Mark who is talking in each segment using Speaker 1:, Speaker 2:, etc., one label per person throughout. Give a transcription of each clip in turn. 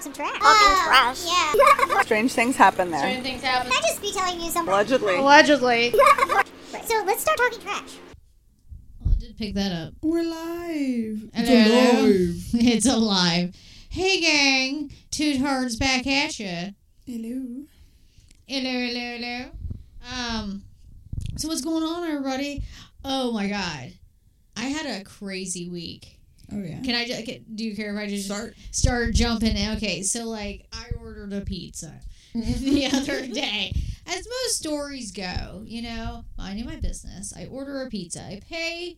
Speaker 1: talk some trash.
Speaker 2: Talking trash.
Speaker 1: Yeah.
Speaker 3: Strange things happen there.
Speaker 4: Certain things happen.
Speaker 1: Can I just be telling you something?
Speaker 3: Allegedly.
Speaker 4: Allegedly.
Speaker 1: Right, So let's start talking trash.
Speaker 4: Well, I did pick that up.
Speaker 5: We're live. It's
Speaker 4: Hello.
Speaker 5: alive.
Speaker 4: it's alive. Hey, gang. Two turds back at you.
Speaker 5: Hello.
Speaker 4: Hello, hello, hello. Um, so what's going on, everybody? Oh my god, I had a crazy week.
Speaker 5: Oh yeah.
Speaker 4: Can I just? Do you care if I just
Speaker 5: Start.
Speaker 4: start jumping? in? Okay, so like I ordered a pizza the other day. As most stories go, you know, minding my business. I order a pizza. I pay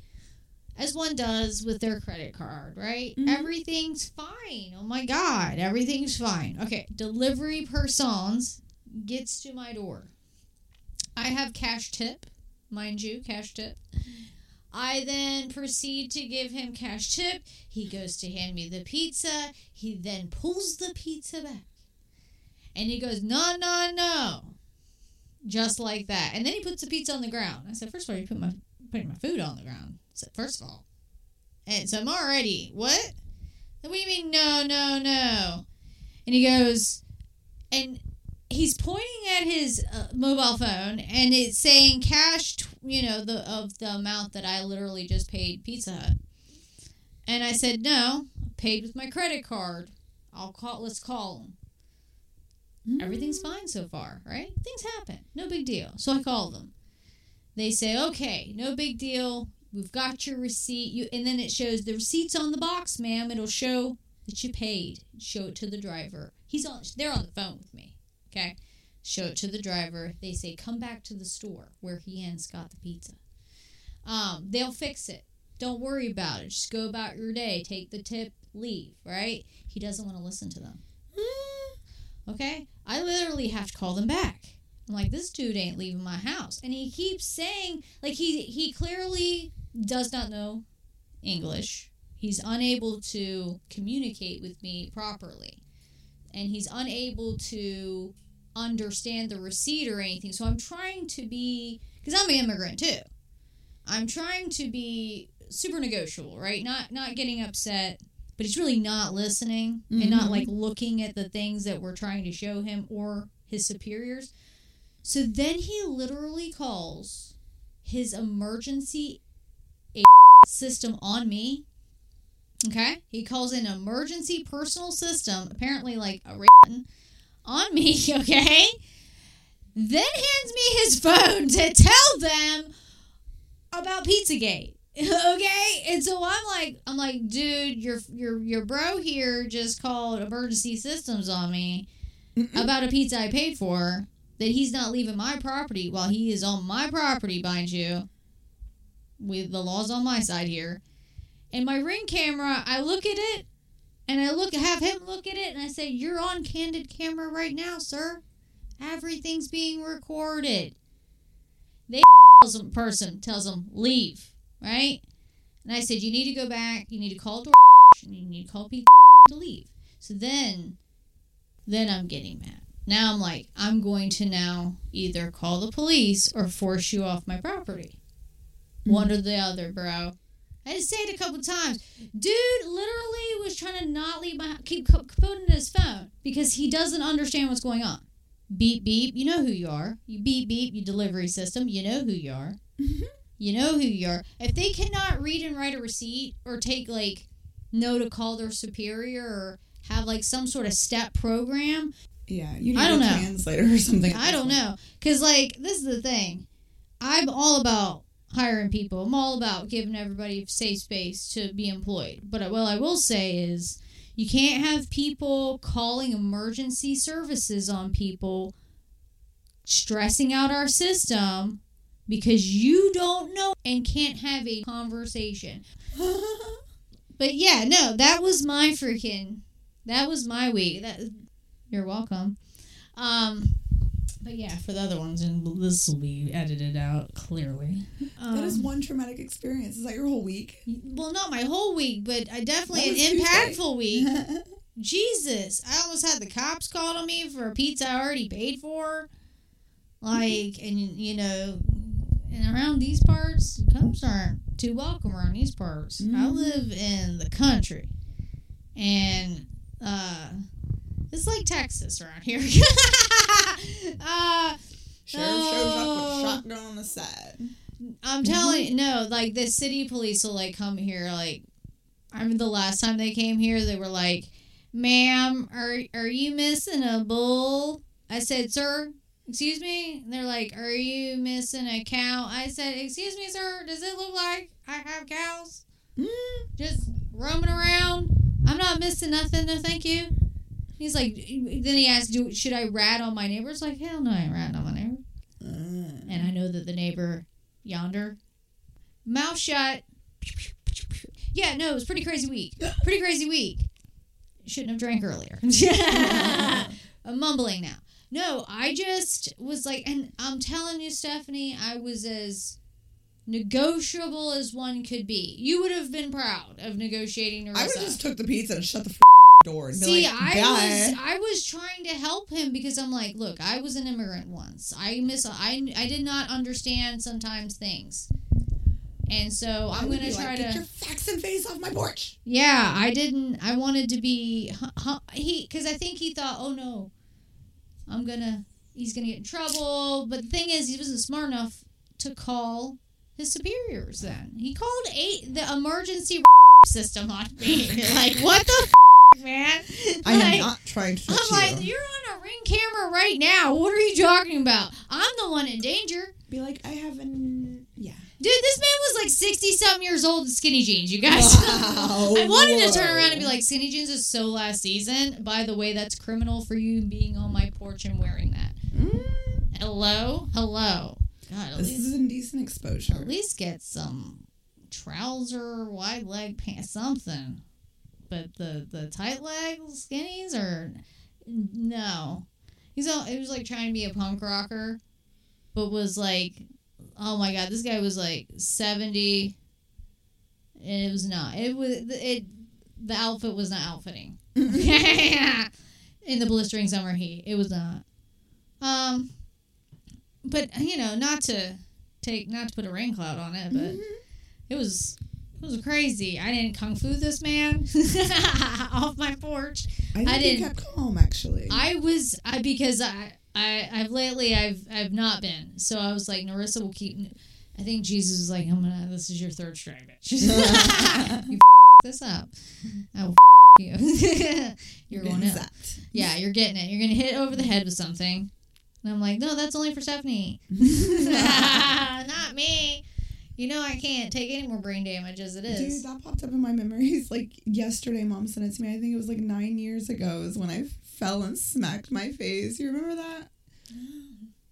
Speaker 4: as one does with their credit card, right?
Speaker 5: Mhm.
Speaker 4: Everything's fine. Oh my god, everything's fine. Okay, delivery persons gets to my door. I have cash tip, mind you, cash tip. I then proceed to give him cash tip. He goes to hand me the pizza. He then pulls the pizza back. And he goes, no, no, no. Just like that. And then he puts the pizza on the ground. I said, first of all, you put my putting my food on the ground. I said, first of all. And so I'm already, what? What do you mean, no, no, no? And he goes, and he's pointing at his uh, mobile phone and it's saying cash, tw- you know, the of the amount that I literally just paid Pizza Hut. And I said, no, paid with my credit card. I'll call, let's call him. Everything's fine so far, right? Things happen. No big deal. So I call them. They say, okay, no big deal. We've got your receipt. You and then it shows the receipt's on the box, ma'am. It'll show that you paid. Show it to the driver. He's on they're on the phone with me. Okay. Show it to the driver. They say, come back to the store where he and got the pizza. Um, they'll fix it. Don't worry about it. Just go about your day. Take the tip, leave, right? He doesn't want to listen to them. Okay? I literally have to call them back. I'm like, this dude ain't leaving my house. And he keeps saying, like, he, he clearly does not know English. He's unable to communicate with me properly. And he's unable to understand the receipt or anything. So I'm trying to be, because I'm an immigrant too. I'm trying to be super negotiable, right? Not not getting upset, but it's really not listening and not
Speaker 5: Mhm.
Speaker 4: like looking at the things that we're trying to show him or his superiors. So then he literally calls his emergency system on me. Okay? He calls an emergency personal system, apparently like a on me, okay? Then hands me his phone to tell them about Pizzagate. okay? And so I'm like I'm like, dude, your your your bro here just called emergency systems on me about a pizza I paid for that he's not leaving my property while he is on my property, mind you. With the laws on my side here. And my ring camera, I look at it and I look have him look at it and I say, You're on candid camera right now, sir. Everything's being recorded. They tells him person tells him leave, right? And I said, You need to go back, you need to call door and you need to call people to leave. So then then I'm getting mad. Now I'm like, I'm going to now either call the police or force you off my property. One mm-hmm. or the other, bro. I had to say it a couple times. Dude literally was trying to not leave my keep putting his phone because he doesn't understand what's going on. Beep beep, you know who you are. You beep beep, you delivery system, you know who you are. Mm-hmm. You know who you are. If they cannot read and write a receipt or take like no to call their superior or have like some sort of step program,
Speaker 5: Yeah, you need
Speaker 4: I don't
Speaker 5: a
Speaker 4: know.
Speaker 5: translator or something.
Speaker 4: I don't know. Because, like, this is the thing. I'm all about hiring people. I'm all about giving everybody a safe space to be employed. But what I will say is you can't have people calling emergency services on people, stressing out our system because you don't know and can't have a conversation. But yeah, no, that was my freaking that was my week. That you're welcome. Um but yeah, for the other ones and this will be edited out clearly. Um,
Speaker 5: that is one traumatic experience. Is that your whole week?
Speaker 4: well, not my whole week, but I definitely an
Speaker 5: Tuesday.
Speaker 4: impactful week. Jesus, I almost had the cops called on me for a pizza I already paid for. Like, and you know, and around these parts, cops aren't too welcome around these parts. I
Speaker 5: Mhm.
Speaker 4: live in the country, and uh, It's like Texas around here. uh,
Speaker 5: Sheriff shows up
Speaker 4: Oh.
Speaker 5: with shotgun on the side.
Speaker 4: I'm telling you, no, like the city police will like come here. Like, I remember the last time they came here, they were like, "Ma'am, are are you missing a bull?" I said, "Sir, excuse me." And they're like, "Are you missing a cow?" I said, "Excuse me, sir. Does it look like I have cows
Speaker 5: Mm.
Speaker 4: just roaming around? I'm not missing nothing. No, thank you." He's like, then he asked, "Do should I rat on my neighbors?" Like, hell no, I ain't ratting on my neighbor.
Speaker 5: Uh,
Speaker 4: And I know that the neighbor yonder, mouth shut. Yeah, no, it was pretty crazy week. Pretty crazy week. Shouldn't have drank earlier. I'm mumbling now. No, I just was like, and I'm telling you, Stephanie, I was as negotiable as one could be. You would have been proud of negotiating Narissa.
Speaker 5: I would have just took the pizza and shut the f- door and be
Speaker 4: See,
Speaker 5: like,
Speaker 4: I was I was trying to help him because I'm like, look, I was an immigrant once. I miss I I did not understand sometimes things. And so I'm gonna try
Speaker 5: like,
Speaker 4: to
Speaker 5: get your faxing face off my porch.
Speaker 4: Yeah, I didn't I wanted to be he cuz I think he thought, "Oh no. I'm going to he's going to get in trouble." But the thing is, he wasn't smart enough to call his superiors then. He called eight the emergency system on me. like, what the f- man?
Speaker 5: I
Speaker 4: Like-
Speaker 5: am not trying to
Speaker 4: I'm like,
Speaker 5: you.
Speaker 4: you're on a ring camera right now. What are you talking about? I'm the one in danger.
Speaker 5: Be like, I have an yeah.
Speaker 4: Dude, this man was like 60 something years old in skinny jeans, you guys.
Speaker 5: Wow.
Speaker 4: I wanted to turn around and be like, skinny jeans is so last season. By the way, that's criminal for you being on my porch and wearing that.
Speaker 5: Mm,
Speaker 4: Hello? Hello. God,
Speaker 5: this
Speaker 4: least,
Speaker 5: is indecent exposure.
Speaker 4: at least get some trouser, wide leg pants, something. But the, the tight leg skinnies or no. He's all, he was like trying to be a punk rocker, but was like, oh my god, this guy was like seventy, and it was not. It was it. The outfit was not outfitting. In the blistering summer heat, it was not. Um, but you know, not to take, not to put a rain cloud on it, but
Speaker 5: Mhm.
Speaker 4: it was. It was crazy. I didn't kung fu this man off my porch.
Speaker 5: I, think
Speaker 4: I didn't-
Speaker 5: kept calm actually.
Speaker 4: I was I because I I I've lately I've I've not been. So I was like Narissa will keep I think Jesus was like, I'm gonna this is your third strike, bitch. you f- this up. I will f- you. you're going
Speaker 5: zapped.
Speaker 4: Yeah, you're getting it. You're gonna hit over the head with something. And I'm like, no, that's only for Stephanie. not me. You know I can't take any more brain damage as it is.
Speaker 5: Dude, that popped up in my memories like yesterday. Mom sent it to me. I think it was like nine years ago is when I fell and smacked my face. You remember that?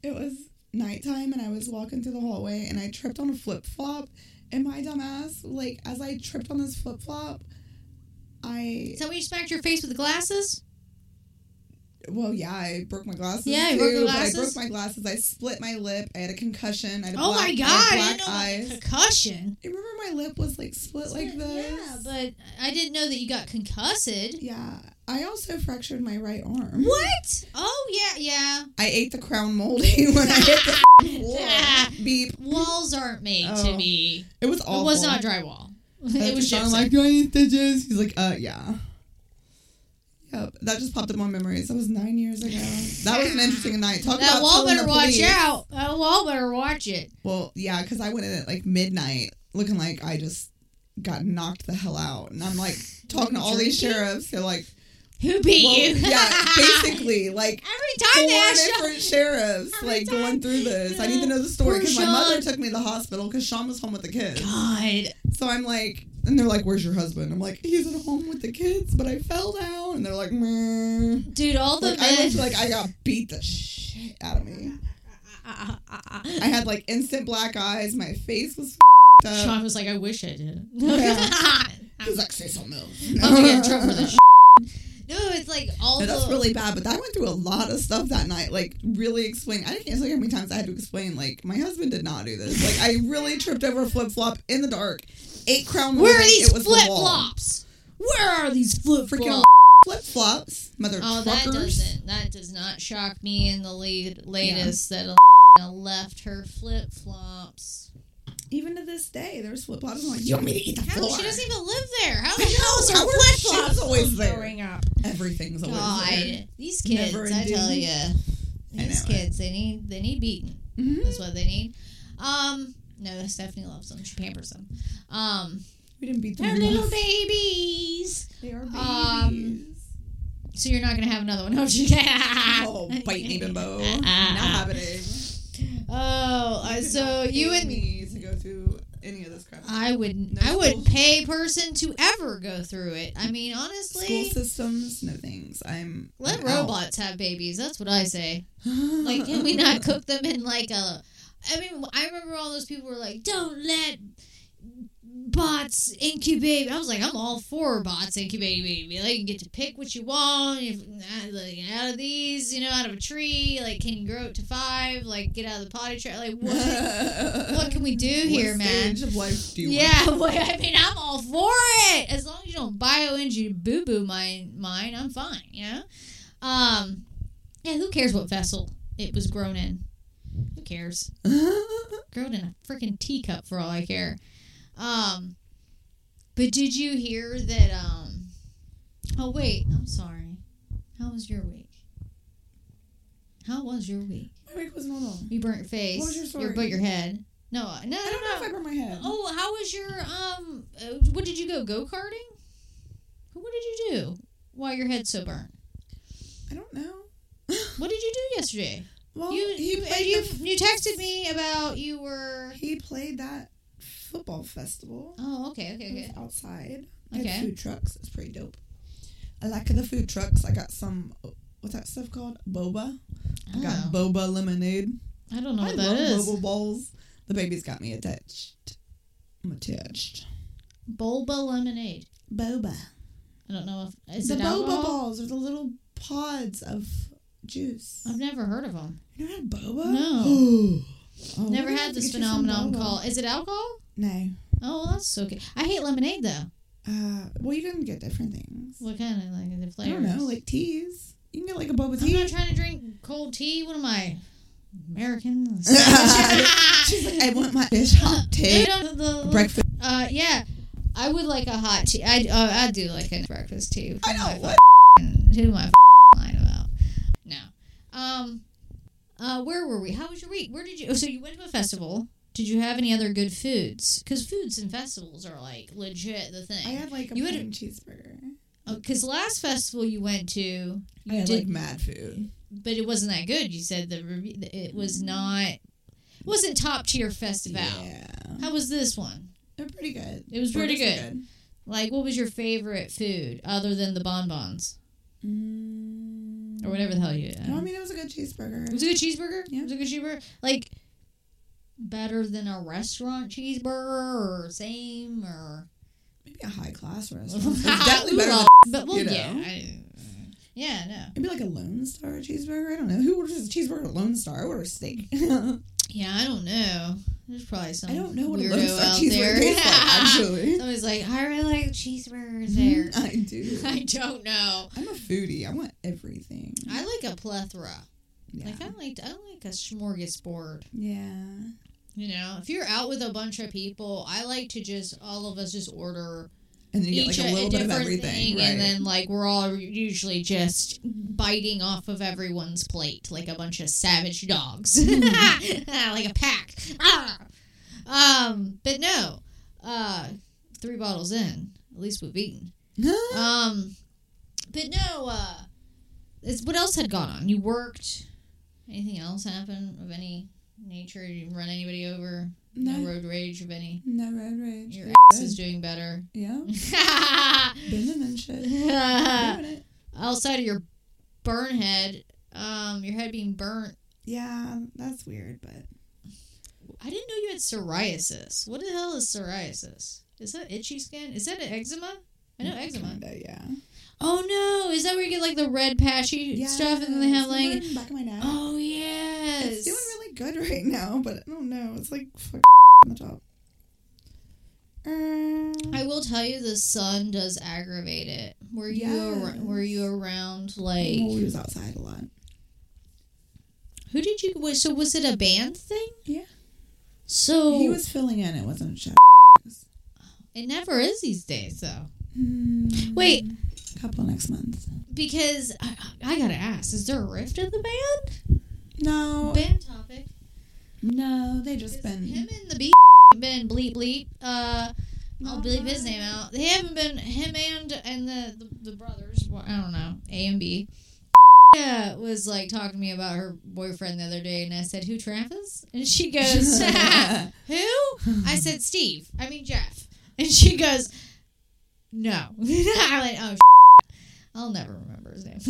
Speaker 5: It was nighttime and I was walking through the hallway and I tripped on a flip flop. And my dumbass, like, as I tripped on this flip flop, I,
Speaker 4: when you smacked your face with the glasses?
Speaker 5: Well, yeah, I broke my glasses.
Speaker 4: Yeah,
Speaker 5: too,
Speaker 4: broke your
Speaker 5: but I broke my glasses. I split my lip. I had a concussion. I had a
Speaker 4: Oh
Speaker 5: black,
Speaker 4: my god! I
Speaker 5: black
Speaker 4: didn't know
Speaker 5: eyes.
Speaker 4: concussion.
Speaker 5: You remember my lip was like split like this?
Speaker 4: Yeah, but I didn't know that you got concussed.
Speaker 5: Yeah, I also fractured my right arm.
Speaker 4: What? Oh yeah, yeah.
Speaker 5: I ate the crown molding when I hit the floor. Beep.
Speaker 4: Walls aren't made to
Speaker 5: Oh,
Speaker 4: be.
Speaker 5: It was awful.
Speaker 4: It was not drywall.
Speaker 5: I
Speaker 4: It was gypsum.
Speaker 5: like, do I need stitches? He's like, uh, yeah. Yep, that just popped up on memories. That was nine years ago. That was an interesting night. Talk
Speaker 4: that
Speaker 5: about
Speaker 4: wall better watch
Speaker 5: police.
Speaker 4: out. That wall better watch it.
Speaker 5: Well, yeah, because I went in at like midnight, looking like I just got knocked the hell out, and I'm like talking to all these sheriffs. They're like,
Speaker 4: Who beat
Speaker 5: well,
Speaker 4: you?
Speaker 5: yeah, basically, like
Speaker 4: Every time they ask you,
Speaker 5: different sheriffs
Speaker 4: Every
Speaker 5: like
Speaker 4: time-
Speaker 5: going through this. I need to know the story because my mother took me to the hospital because Sean was home with the kids.
Speaker 4: God,
Speaker 5: So I'm like, and they're like, "Where's your husband?" I'm like, "He's at home with the kids, but I fell down." And they're like, Meh.
Speaker 4: dude, all the
Speaker 5: like I looked like I got beat the shit out of me. I had like instant black eyes. My face was f***ed up.
Speaker 4: Sean was like, I wish I did.
Speaker 5: Yeah. He was like, "Say something else."
Speaker 4: I'm gonna get in trouble for this. No, it's like all
Speaker 5: No, that's really bad, but I went through a lot of stuff that night. Like, really explain. I can't tell you how many times I had to explain. Like, my husband did not do this. Like, I really tripped over a flip flop in the dark. Eight crown.
Speaker 4: Where are these
Speaker 5: was the
Speaker 4: flip flops? Where are these flip
Speaker 5: Freaking
Speaker 4: flops?
Speaker 5: flip flops, mother
Speaker 4: Oh, that doesn't. That does not shock me in the lead, latest that left her flip flops.
Speaker 5: Even to this day, there's flip flops. I'm like, you want me to eat the
Speaker 4: How
Speaker 5: floor?
Speaker 4: she doesn't even live there. How
Speaker 5: I
Speaker 4: the hell is her
Speaker 5: how are
Speaker 4: flip flops
Speaker 5: always there?
Speaker 4: growing up?
Speaker 5: Ever. everything's always there.
Speaker 4: These kids,
Speaker 5: Never
Speaker 4: I tell you, these
Speaker 5: know it.
Speaker 4: kids, they need they need beaten.
Speaker 5: Mhm.
Speaker 4: That's what they need. Um, no, Stephanie loves them. She pampers them. Um,
Speaker 5: We didn't beat them
Speaker 4: they're little babies.
Speaker 5: They are babies.
Speaker 4: Um, So you're not gonna have another one, oh, you can.
Speaker 5: oh, bite me, bimbo. Not happening.
Speaker 4: Oh, uh, so you and
Speaker 5: me to go through any of this crap.
Speaker 4: I would
Speaker 5: No
Speaker 4: I would
Speaker 5: schools.
Speaker 4: pay a person to ever go through it. I mean, honestly, School
Speaker 5: systems, no things. I'm
Speaker 4: let
Speaker 5: I'm out.
Speaker 4: robots have babies. That's what I say. Like, can we not cook them in like a? I mean, I remember all those people were like, "Don't let bots incubate." I was like, I'm all for bots incubating baby. Like, you get to pick what you want. If, uh, like, out of these, you know, out of a tree. Like, can you grow it to five? Like, get out of the potty trap. Like, what? what can we do here,
Speaker 5: what
Speaker 4: man?
Speaker 5: Stage of life do you
Speaker 4: Yeah, well, I mean, I'm all for it. As long as you don't bioengineer boo boo mine, mine, I'm fine. You know. Um, yeah. Who cares what vessel it was grown in? Who cares? Grown in a freaking teacup for all I care. Um, but did you hear that? Um, oh wait, I'm sorry. How was your week? How was your week?
Speaker 5: My week was normal.
Speaker 4: You burnt your face.
Speaker 5: What was your story?
Speaker 4: but your head. No, no,
Speaker 5: I don't know
Speaker 4: no.
Speaker 5: if I burned my head.
Speaker 4: Oh, how was your um? Uh, what did you go go karting? What did you do? Why your head so burnt?
Speaker 5: I don't know.
Speaker 4: What did you do yesterday?
Speaker 5: Well,
Speaker 4: you
Speaker 5: he
Speaker 4: you,
Speaker 5: the-
Speaker 4: you texted me about you were.
Speaker 5: He played that football festival.
Speaker 4: Oh, okay, okay, okay.
Speaker 5: outside. I
Speaker 4: Okay.
Speaker 5: had food trucks. It's pretty dope. I like the food trucks. I got some. What's that stuff called? Boba. I got
Speaker 4: Oh,
Speaker 5: boba lemonade.
Speaker 4: I don't know
Speaker 5: I
Speaker 4: what
Speaker 5: love
Speaker 4: that is.
Speaker 5: boba balls. The baby's got me attached. I'm attached.
Speaker 4: Boba lemonade.
Speaker 5: Boba.
Speaker 4: I don't know if is
Speaker 5: the boba
Speaker 4: alcohol.
Speaker 5: balls are the little pods of juice.
Speaker 4: I've never heard of them.
Speaker 5: You never had boba?
Speaker 4: No.
Speaker 5: Oh,
Speaker 4: never had this
Speaker 5: get you some
Speaker 4: phenomenon called. Is it alcohol?
Speaker 5: No.
Speaker 4: Oh, well, that's so good. I hate lemonade though.
Speaker 5: Uh, well, you can get different things.
Speaker 4: What kind of like the
Speaker 5: I don't know, like teas. You can get like a boba
Speaker 4: I'm not trying to drink cold tea. What am I, American?
Speaker 5: She's like, I want my fish hot tea.
Speaker 4: don't- the-
Speaker 5: Breakfast.
Speaker 4: Uh, yeah, I would like a hot tea. I uh, I do like a breakfast tea.
Speaker 5: I know. What?
Speaker 4: Who am I lying about? No. Um. Uh, where were we? How was your week? Where did you? Oh, so you went to a festival. Did you have any other good foods? Because foods and festivals are like legit the thing.
Speaker 5: I had like a
Speaker 4: You had
Speaker 5: cheeseburger.
Speaker 4: Because last festival you went to, you
Speaker 5: I had
Speaker 4: did,
Speaker 5: like mad food.
Speaker 4: but it wasn't that good. You said the review, it was not, it wasn't top tier festival.
Speaker 5: Yeah,
Speaker 4: How was this one?
Speaker 5: they're pretty good.
Speaker 4: It was pretty
Speaker 5: Burgers
Speaker 4: good. Like, what was your favorite food other than the bonbons
Speaker 5: Mm.
Speaker 4: or whatever the hell you?
Speaker 5: No, I mean it was a good cheeseburger.
Speaker 4: it was a good cheeseburger.
Speaker 5: Yeah.
Speaker 4: it was a good cheeseburger. Like better than a restaurant cheeseburger or same or
Speaker 5: Maybe a high class restaurant. Definitely better. Than,
Speaker 4: but well,
Speaker 5: you know.
Speaker 4: yeah, I, yeah, no,
Speaker 5: maybe like a Lone Star cheeseburger. I don't know. Who orders a cheeseburger at Lone Star? I order a steak.
Speaker 4: yeah, I don't know. There's probably some
Speaker 5: I don't know what a Lone Star cheeseburger
Speaker 4: there.
Speaker 5: like. Actually,
Speaker 4: Somebody's like, I really like cheeseburgers there.
Speaker 5: I do.
Speaker 4: I don't know.
Speaker 5: I'm a foodie. I want everything.
Speaker 4: I like a plethora.
Speaker 5: Yeah.
Speaker 4: Like I like I like a smorgasbord.
Speaker 5: yeah.
Speaker 4: You know, if you're out with a bunch of people, I like to just all of us just order
Speaker 5: And then you
Speaker 4: each
Speaker 5: get like a little bit of everything,
Speaker 4: thing,
Speaker 5: right?
Speaker 4: and then like we're all usually just biting off of everyone's plate like a bunch of savage dogs, like a pack. Ah! Um, but no, uh, three bottles in, at least we've eaten. Um, but no, uh, it's what else had gone on? You worked. Anything else happen of any nature? You run anybody over? No,
Speaker 5: No.
Speaker 4: road rage of any.
Speaker 5: no road rage.
Speaker 4: Your ass is doing better.
Speaker 5: Yeah. Bending and shit. Doing it.
Speaker 4: Outside of your burn head, um, your head being burnt.
Speaker 5: Yeah, that's weird, but
Speaker 4: I didn't know you had psoriasis. What the hell is psoriasis? Is that itchy skin? Is that an eczema? I know eczema.
Speaker 5: Kinda, yeah.
Speaker 4: Oh no! Is that where you get like the red patchy stuff, and then they have like
Speaker 5: in the back of my neck.
Speaker 4: Oh yes.
Speaker 5: It's doing good right now, but I don't know. It's like fuck on the top. Um,
Speaker 4: I will tell you, the sun does aggravate it. Were you ar- were you around like
Speaker 5: well, we was outside a lot.
Speaker 4: who did you? was- So was it a band thing?
Speaker 5: Yeah.
Speaker 4: So
Speaker 5: He was filling in. It wasn't shit.
Speaker 4: It never is these days, though.
Speaker 5: Hmm.
Speaker 4: Wait,
Speaker 5: couple next month.
Speaker 4: because I, I gotta ask: Is there a rift in the band?
Speaker 5: No,
Speaker 4: Band topic.
Speaker 5: no, they just been.
Speaker 4: him and the B been bleep bleep. Uh, I'll bleep his name out. They haven't been him and and the the, the brothers. Well, I don't know A and B. Yeah, was like talking to me about her boyfriend the other day, and I said, "Who Travis?" And she goes, "Who?" I said, "Steve." I mean Jeff. And she goes, "No." I'm like, "Oh, I'll never remember his name.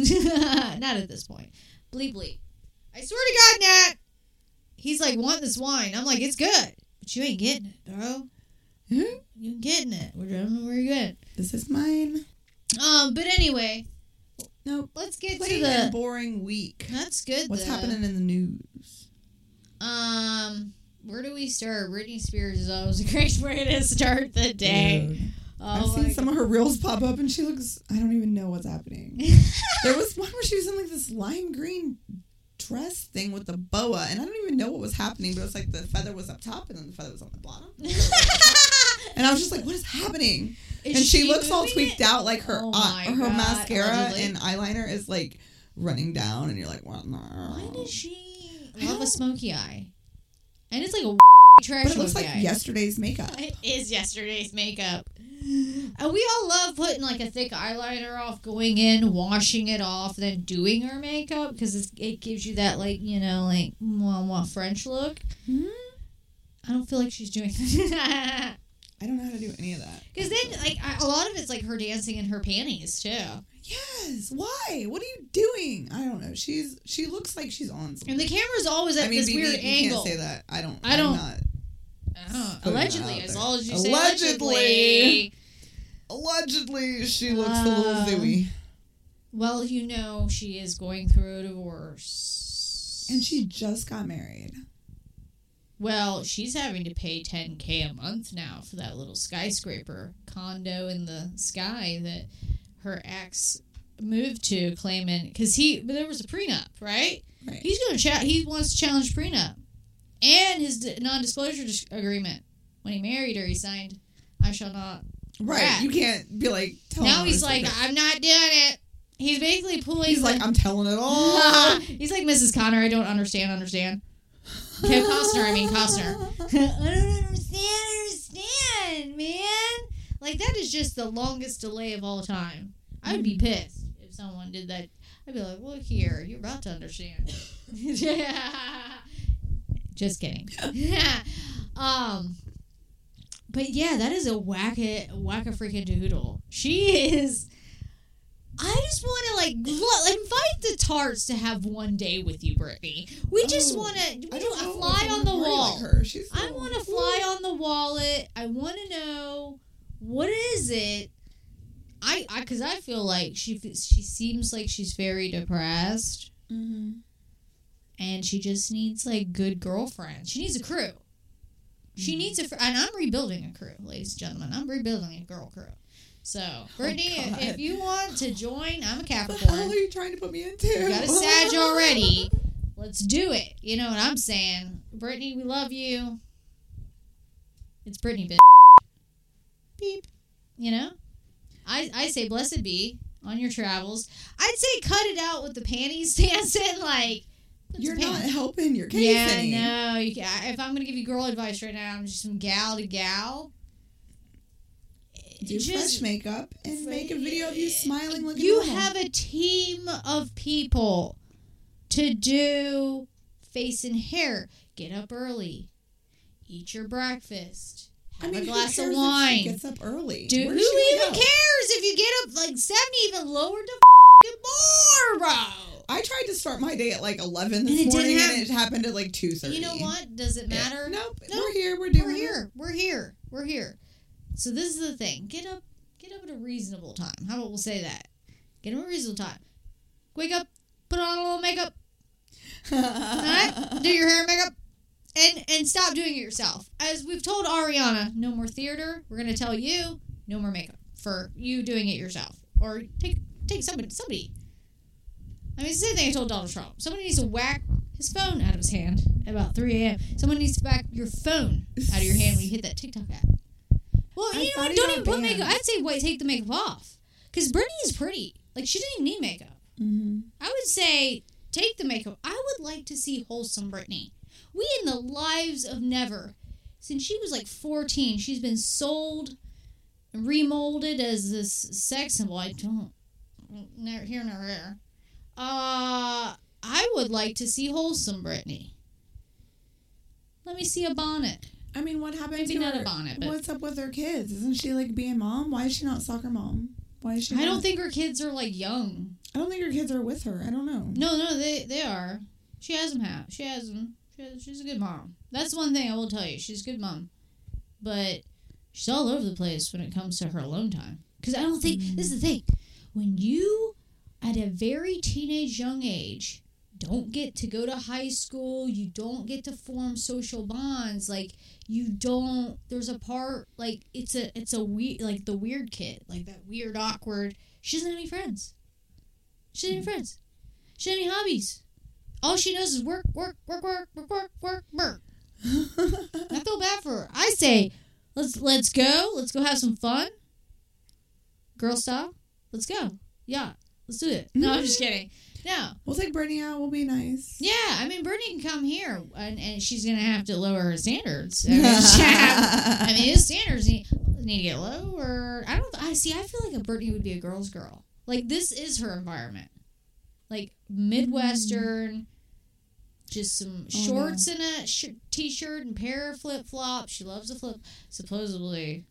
Speaker 4: Not at this point." Bleep bleep. I swear to God, Nat. He's like, "Want this wine?" I'm like, "It's good, but you ain't getting it, bro.
Speaker 5: Hmm?
Speaker 4: You ain't getting it. Don't know where you at."
Speaker 5: This is mine.
Speaker 4: Um, but anyway,
Speaker 5: Nope.
Speaker 4: let's get to the.
Speaker 5: boring week.
Speaker 4: That's good.
Speaker 5: What's
Speaker 4: though.
Speaker 5: happening in the news?
Speaker 4: Um, where do we start? Britney Spears is always a great way to start the day.
Speaker 5: Dude.
Speaker 4: Oh
Speaker 5: I've seen some of her reels pop up, and she looks. I don't even know what's happening. There was one where she was in like this lime green dress thing with the boa, and I don't even know what was happening, but it was like the feather was up top and then the feather was on the bottom. And I was just like, what is happening?
Speaker 4: Is
Speaker 5: and she, looks all tweaked
Speaker 4: it?
Speaker 5: out, like her
Speaker 4: Oh
Speaker 5: eye- her
Speaker 4: God,
Speaker 5: mascara
Speaker 4: allegedly.
Speaker 5: and eyeliner is like running down, and you're like, what?
Speaker 4: Why does she
Speaker 5: I
Speaker 4: love a smoky eye? And it's like a trash
Speaker 5: But it looks like
Speaker 4: eye.
Speaker 5: yesterday's makeup.
Speaker 4: It is yesterday's makeup. And we all love putting like a thick eyeliner off, going in, washing it off, then doing our makeup because it gives you that like you know like mwah, mwah French look.
Speaker 5: Hmm?
Speaker 4: I don't feel like she's doing that
Speaker 5: I don't know how to do any of that.
Speaker 4: because then like I, a lot of it's like her dancing in her panties too.
Speaker 5: Yes. Why? What are you doing? I don't know. She's she looks like she's on something.
Speaker 4: And the camera's always at
Speaker 5: I mean,
Speaker 4: this
Speaker 5: BB,
Speaker 4: weird
Speaker 5: you
Speaker 4: angle.
Speaker 5: can't say that. I don't.
Speaker 4: I don't-
Speaker 5: I'm not,
Speaker 4: Oh, allegedly, as long as you say
Speaker 5: Allegedly.
Speaker 4: allegedly.
Speaker 5: allegedly, she looks a little
Speaker 4: Uh,
Speaker 5: zooey,
Speaker 4: Well, you know she is going through a divorce.
Speaker 5: and she just got married.
Speaker 4: Well, she's having to pay 10k a month now for that little skyscraper condo in the sky that her ex moved to, claiming because he but there was a prenup, right?
Speaker 5: Right.
Speaker 4: He's going to cha- he wants to challenge prenup and his non-disclosure agreement. When he married her, he signed, "I shall not."
Speaker 5: Right. You can't be like. Tell
Speaker 4: now he's like,
Speaker 5: secret.
Speaker 4: "I'm not doing it." He's basically pulling.
Speaker 5: he's like,
Speaker 4: the-
Speaker 5: I'm telling it all.
Speaker 4: he's like Mrs. Connor. I don't understand. Understand. Kevin Costner. I mean Costner. I don't understand. Understand, man. Like that is just the longest delay of all time. I would be mm-hmm. pissed if someone did that. I'd be like, "Look here, you're about to understand." Just kidding. um, but yeah, that is a whack a whack a freaking doodle. She is. I just want to like invite the tarts to have one day with you, Brittany. We just
Speaker 5: Oh,
Speaker 4: want to. We
Speaker 5: I
Speaker 4: do a fly on the wall.
Speaker 5: Like.
Speaker 4: I want to fly on the wallet. I want to know what is it. I I because I feel like she she seems like she's very depressed Mm
Speaker 5: Mhm.
Speaker 4: And she just needs like good girlfriends. She needs a crew. She mm-hmm. needs a fr- and I'm rebuilding a crew, ladies and gentlemen. I'm rebuilding a girl crew. So, oh, Brittany, if, if you want to join, I'm a Capricorn.
Speaker 5: What the hell
Speaker 4: Capricorn.
Speaker 5: are you trying to put me into?
Speaker 4: You got a Sag already. Let's do it. You know what I'm saying? Brittany, we love you. It's Brittany, bitch. Beep. You know? I, I say blessed be on your travels. I'd say cut it out with the panties dancing. Like, put
Speaker 5: You're not helping your case
Speaker 4: Yeah,
Speaker 5: any.
Speaker 4: no. You, ca- if I'm going to give you girl advice right now, I'm just from gal to gal.
Speaker 5: Do fresh makeup and make a video of you smiling looking
Speaker 4: you
Speaker 5: normal.
Speaker 4: have a team of people to do face and hair. Get up early, eat your breakfast,
Speaker 5: I
Speaker 4: have
Speaker 5: mean,
Speaker 4: a glass of wine.
Speaker 5: gets up early.
Speaker 4: Dude, who even
Speaker 5: go?
Speaker 4: cares if you get up like seven, even lower to bro?
Speaker 5: I tried to start my day at like 11
Speaker 4: And
Speaker 5: this
Speaker 4: it
Speaker 5: morning and it happened at like 2.30.
Speaker 4: You know what? Does it
Speaker 5: Yeah.
Speaker 4: matter?
Speaker 5: Nope.
Speaker 4: No,
Speaker 5: We're here. We're doing
Speaker 4: We're
Speaker 5: it.
Speaker 4: here. We're here. We're here. So this is the thing. Get up. Get up at a reasonable time. How about we'll say that? Get up at a reasonable time. Wake up. Put on a little makeup. Alright? Do your hair and makeup. And and stop doing it yourself. As we've told Ariana, no more theater. We're gonna tell you no more makeup for you doing it yourself. Or take take somebody somebody. I mean it's the same thing I told Donald Trump. Somebody needs to whack his phone out of his hand at about three AM. Someone needs to whack your phone out of your hand when you hit that TikTok app. Well,
Speaker 5: I
Speaker 4: you know what? Don't even put makeup. I'd say wait, take the makeup off. because Brittany is pretty. Like she didn't even need makeup.
Speaker 5: Mm-hmm.
Speaker 4: I would say take the makeup. I would like to see wholesome Brittany. We in the lives of never. Since she was like 14, she's been sold, and remolded as this sex symbol. I don't, never here nor there. Uh, I would like to see wholesome Brittany. Let me see a bonnet.
Speaker 5: I mean, what happened
Speaker 4: Maybe
Speaker 5: to
Speaker 4: not
Speaker 5: her?
Speaker 4: a bonnet, but-
Speaker 5: What's up with her kids? Isn't she like being mom? Why is she not soccer mom? Why is she?
Speaker 4: I don't think her kids are like young.
Speaker 5: I don't think her kids are with her. I don't know.
Speaker 4: No, no, they they are. She has them. Have she has them. She has, she's a good mom. That's one thing I will tell you. She's a good mom, but she's all over the place when it comes to her alone time. Because I don't think this is the thing. When you, at a very teenage young age, don't get to go to high school, you don't get to form social bonds. Like you don't. There's a part like it's a it's a weird like the weird kid like that weird awkward. She doesn't have any friends. She doesn't have any friends. She doesn't have any hobbies. All she knows is work, work, work, work, work, work, work, work. I feel bad for her. I say, let's let's go. Let's go have some fun. Girl style. Let's go. Yeah, let's do it. No, I'm just mm. kidding. No.
Speaker 5: we'll take Brittany out. We'll be nice.
Speaker 4: Yeah, I mean, Brittany can come here, and, and she's gonna have to lower her standards. I mean, have- I mean, his standards need, need to get lower. I don't. I see. I feel like a Brittany would be a girl's girl. Like this is her environment, like midwestern. Just some
Speaker 5: Oh,
Speaker 4: shorts and a sh- t-shirt and pair of flip flops. She loves to flip. Supposedly,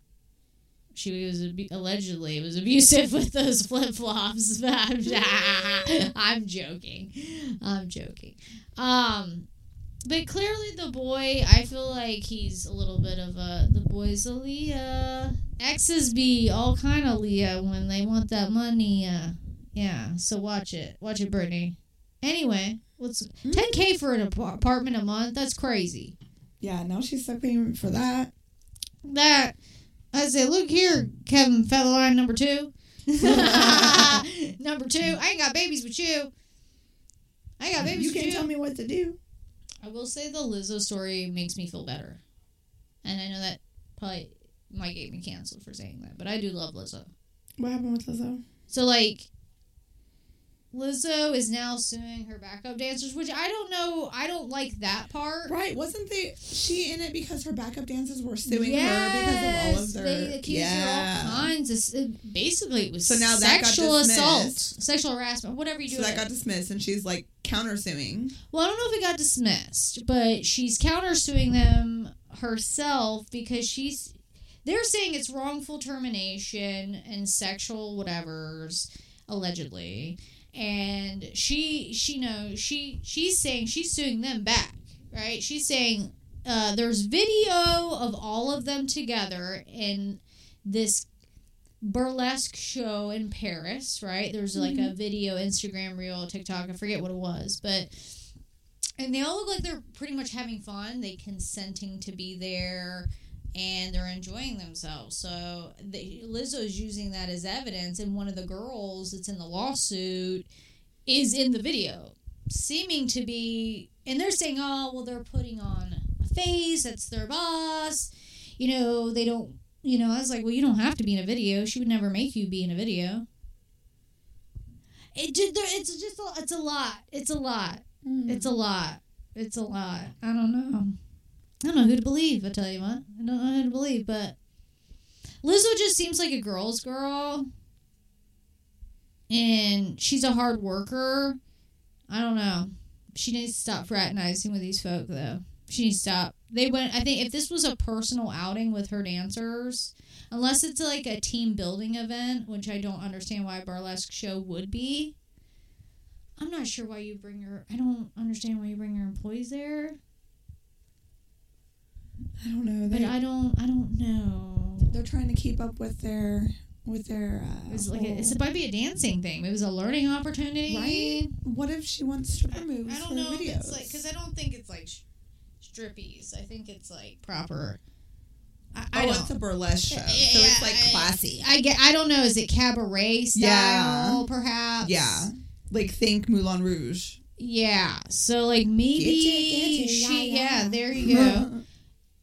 Speaker 4: she was allegedly was abusive with those flip flops. I'm joking. I'm joking. Um, but clearly the boy, I feel like he's a little bit of a the boy's a Leah. Exes be all kind of Leah when they want that money. Uh, yeah. So watch it, watch it, Brittany. Anyway, let's 10k for an ap- apartment a month. That's crazy.
Speaker 5: Yeah, now she's stuck paying for that.
Speaker 4: That I say, look here, Kevin Federline number two. number two, I ain't got babies with you. I ain't got babies
Speaker 5: You
Speaker 4: with
Speaker 5: you.
Speaker 4: You can't
Speaker 5: tell me what to do.
Speaker 4: I will say the Lizzo story makes me feel better. And I know that probably might get me canceled for saying that, but I do love Lizzo.
Speaker 5: What happened with Lizzo?
Speaker 4: So, like, Lizzo is now suing her backup dancers, which I don't know. I don't like that part.
Speaker 5: Right, wasn't they she in it because her backup dancers were suing her because of all of their
Speaker 4: They accused her
Speaker 5: yeah.
Speaker 4: all kinds of. Uh, basically, it was
Speaker 5: So now
Speaker 4: sexual assault, sexual harassment, whatever you do.
Speaker 5: So that
Speaker 4: it.
Speaker 5: got dismissed, and she's like countersuing.
Speaker 4: Well, I don't know if it got dismissed, but she's countersuing them herself because she's. They're saying it's wrongful termination and sexual whatever's allegedly, and she she knows she she's saying she's suing them back, right? She's saying uh, there's video of all of them together in this burlesque show in Paris, right? There's like a video, Instagram reel, TikTok, I forget what it was, but and they all look like they're pretty much having fun. They consenting to be there and they're enjoying themselves. So they, Lizzo's using that as evidence, and one of the girls that's in the lawsuit is in the video, seeming to be, and they're saying, "Oh, well, they're putting on a face. That's their boss. You know, they don't." You know, I was like, "Well, you don't have to be in a video. She would never make you be in a video." It it's just, a, it's a lot. It's a lot. Mm. It's a lot. It's a lot. I don't know. I don't know who to believe. I tell you what, I don't know who to believe. But Lizzo just seems like a girl's girl, and she's a hard worker. I don't know. She needs to stop fraternizing with these folk, though. She needs to stop. They went. I think if this was a personal outing with her dancers, unless it's like a team building event, which I don't understand why a burlesque show would be. I'm not sure why you bring your. I don't understand why you bring your employees there,
Speaker 5: I don't know.
Speaker 4: but I don't. I don't know.
Speaker 5: they're trying to keep up with their with their. Uh,
Speaker 4: It was like a,
Speaker 5: whole-
Speaker 4: it's might be a dancing thing. It was a learning opportunity,
Speaker 5: right. What if she wants stripper moves
Speaker 4: I don't
Speaker 5: for
Speaker 4: know
Speaker 5: videos?
Speaker 4: if it's like because I don't think it's like sh- strippies. I think it's like proper. I, I
Speaker 5: oh,
Speaker 4: don't.
Speaker 5: it's a burlesque show,
Speaker 4: Yeah,
Speaker 5: so it's like classy.
Speaker 4: I get. I don't know. Is it cabaret style?
Speaker 5: Yeah.
Speaker 4: Perhaps.
Speaker 5: yeah, like think Moulin Rouge.
Speaker 4: Yeah. So like maybe
Speaker 5: Get you, get you,
Speaker 4: she.
Speaker 5: yeah,
Speaker 4: Yeah,
Speaker 5: yeah.
Speaker 4: There you go.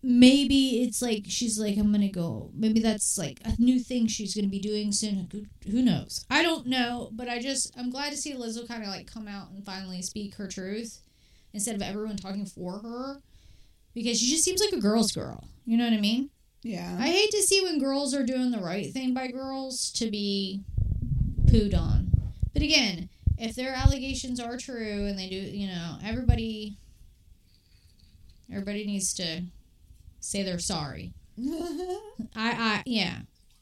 Speaker 4: maybe it's like she's like I'm gonna go. Maybe that's like a new thing she's gonna be doing soon. Who, who knows? I don't know, but I just I'm glad to see Lizzo kind of like come out and finally speak her truth instead of everyone talking for her because she just seems like a girl's girl. You know what I mean?
Speaker 5: Yeah.
Speaker 4: I hate to see when girls are doing the right thing by girls to be pooed on. But again, if their allegations are true and they do, you know, everybody everybody needs to say they're sorry. I I yeah.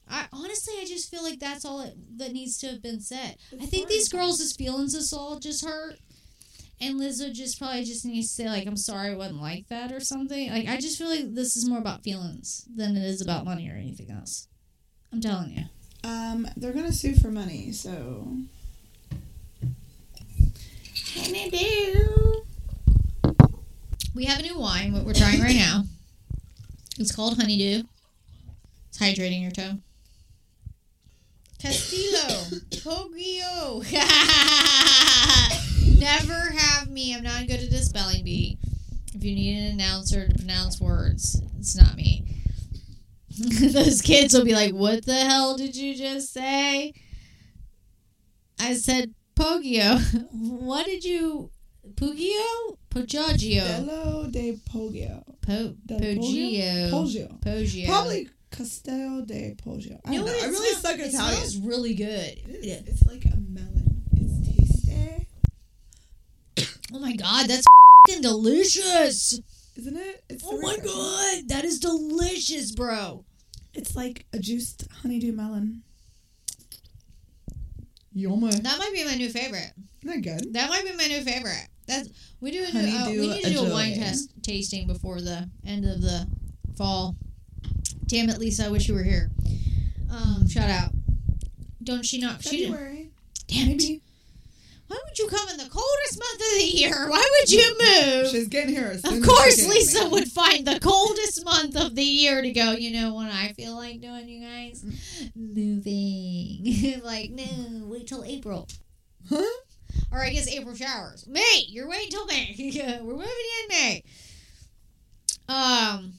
Speaker 4: I honestly I just feel like that's all it, that needs to have been said. I think these girls' feelings is all just hurt. And Lizzo just probably just needs to say like I'm sorry I wasn't like that or something. Like I just feel like this is more about feelings than it is about money or anything else. I'm telling you.
Speaker 5: um, they're gonna sue for money, so. Honeydew.
Speaker 4: We have a new wine, what we're trying right now. It's called Honeydew. It's hydrating your toe. Castillo. Poggio. Never have me. I'm not good at a spelling bee. If you need an announcer to pronounce words, it's not me. Those kids will be like, What the hell did you just say? I said Poggio. What did you. Pugio? Poggio.
Speaker 5: Dello de Poggio.
Speaker 4: Po-
Speaker 5: Del
Speaker 4: Poggio.
Speaker 5: Poggio.
Speaker 4: Poggio.
Speaker 5: Probably Castello de Poggio. I
Speaker 4: You
Speaker 5: don't
Speaker 4: know
Speaker 5: know. I really
Speaker 4: smells-
Speaker 5: suck at
Speaker 4: it
Speaker 5: Italian.
Speaker 4: smells really good.
Speaker 5: It is. It's like a melon. It's tasty.
Speaker 4: Oh my god, that's fing delicious.
Speaker 5: Isn't it? It's
Speaker 4: Oh my god, that is delicious, bro.
Speaker 5: It's like a juiced honeydew melon. Yummy.
Speaker 4: That might be my new favorite.
Speaker 5: that good?
Speaker 4: That might be my new favorite. That's we do a new, uh, we need to do a wine
Speaker 5: Ajoy.
Speaker 4: test tasting before the end of the fall. Damn it, Lisa! I wish you were here. Um, shout out. Don't she not? She didn't.
Speaker 5: February.
Speaker 4: Damn it!
Speaker 5: Maybe.
Speaker 4: Why would you come in the coldest month of the year? Why would you move?
Speaker 5: She's getting here. As soon
Speaker 4: Of
Speaker 5: as
Speaker 4: course,
Speaker 5: she can,
Speaker 4: Lisa
Speaker 5: man.
Speaker 4: would find the coldest month of the year to go. You know what I feel like doing, you guys? Moving. like, no, wait till April.
Speaker 5: Huh?
Speaker 4: Or I guess April showers. May. You're waiting till May. Yeah, We're moving in May. Um,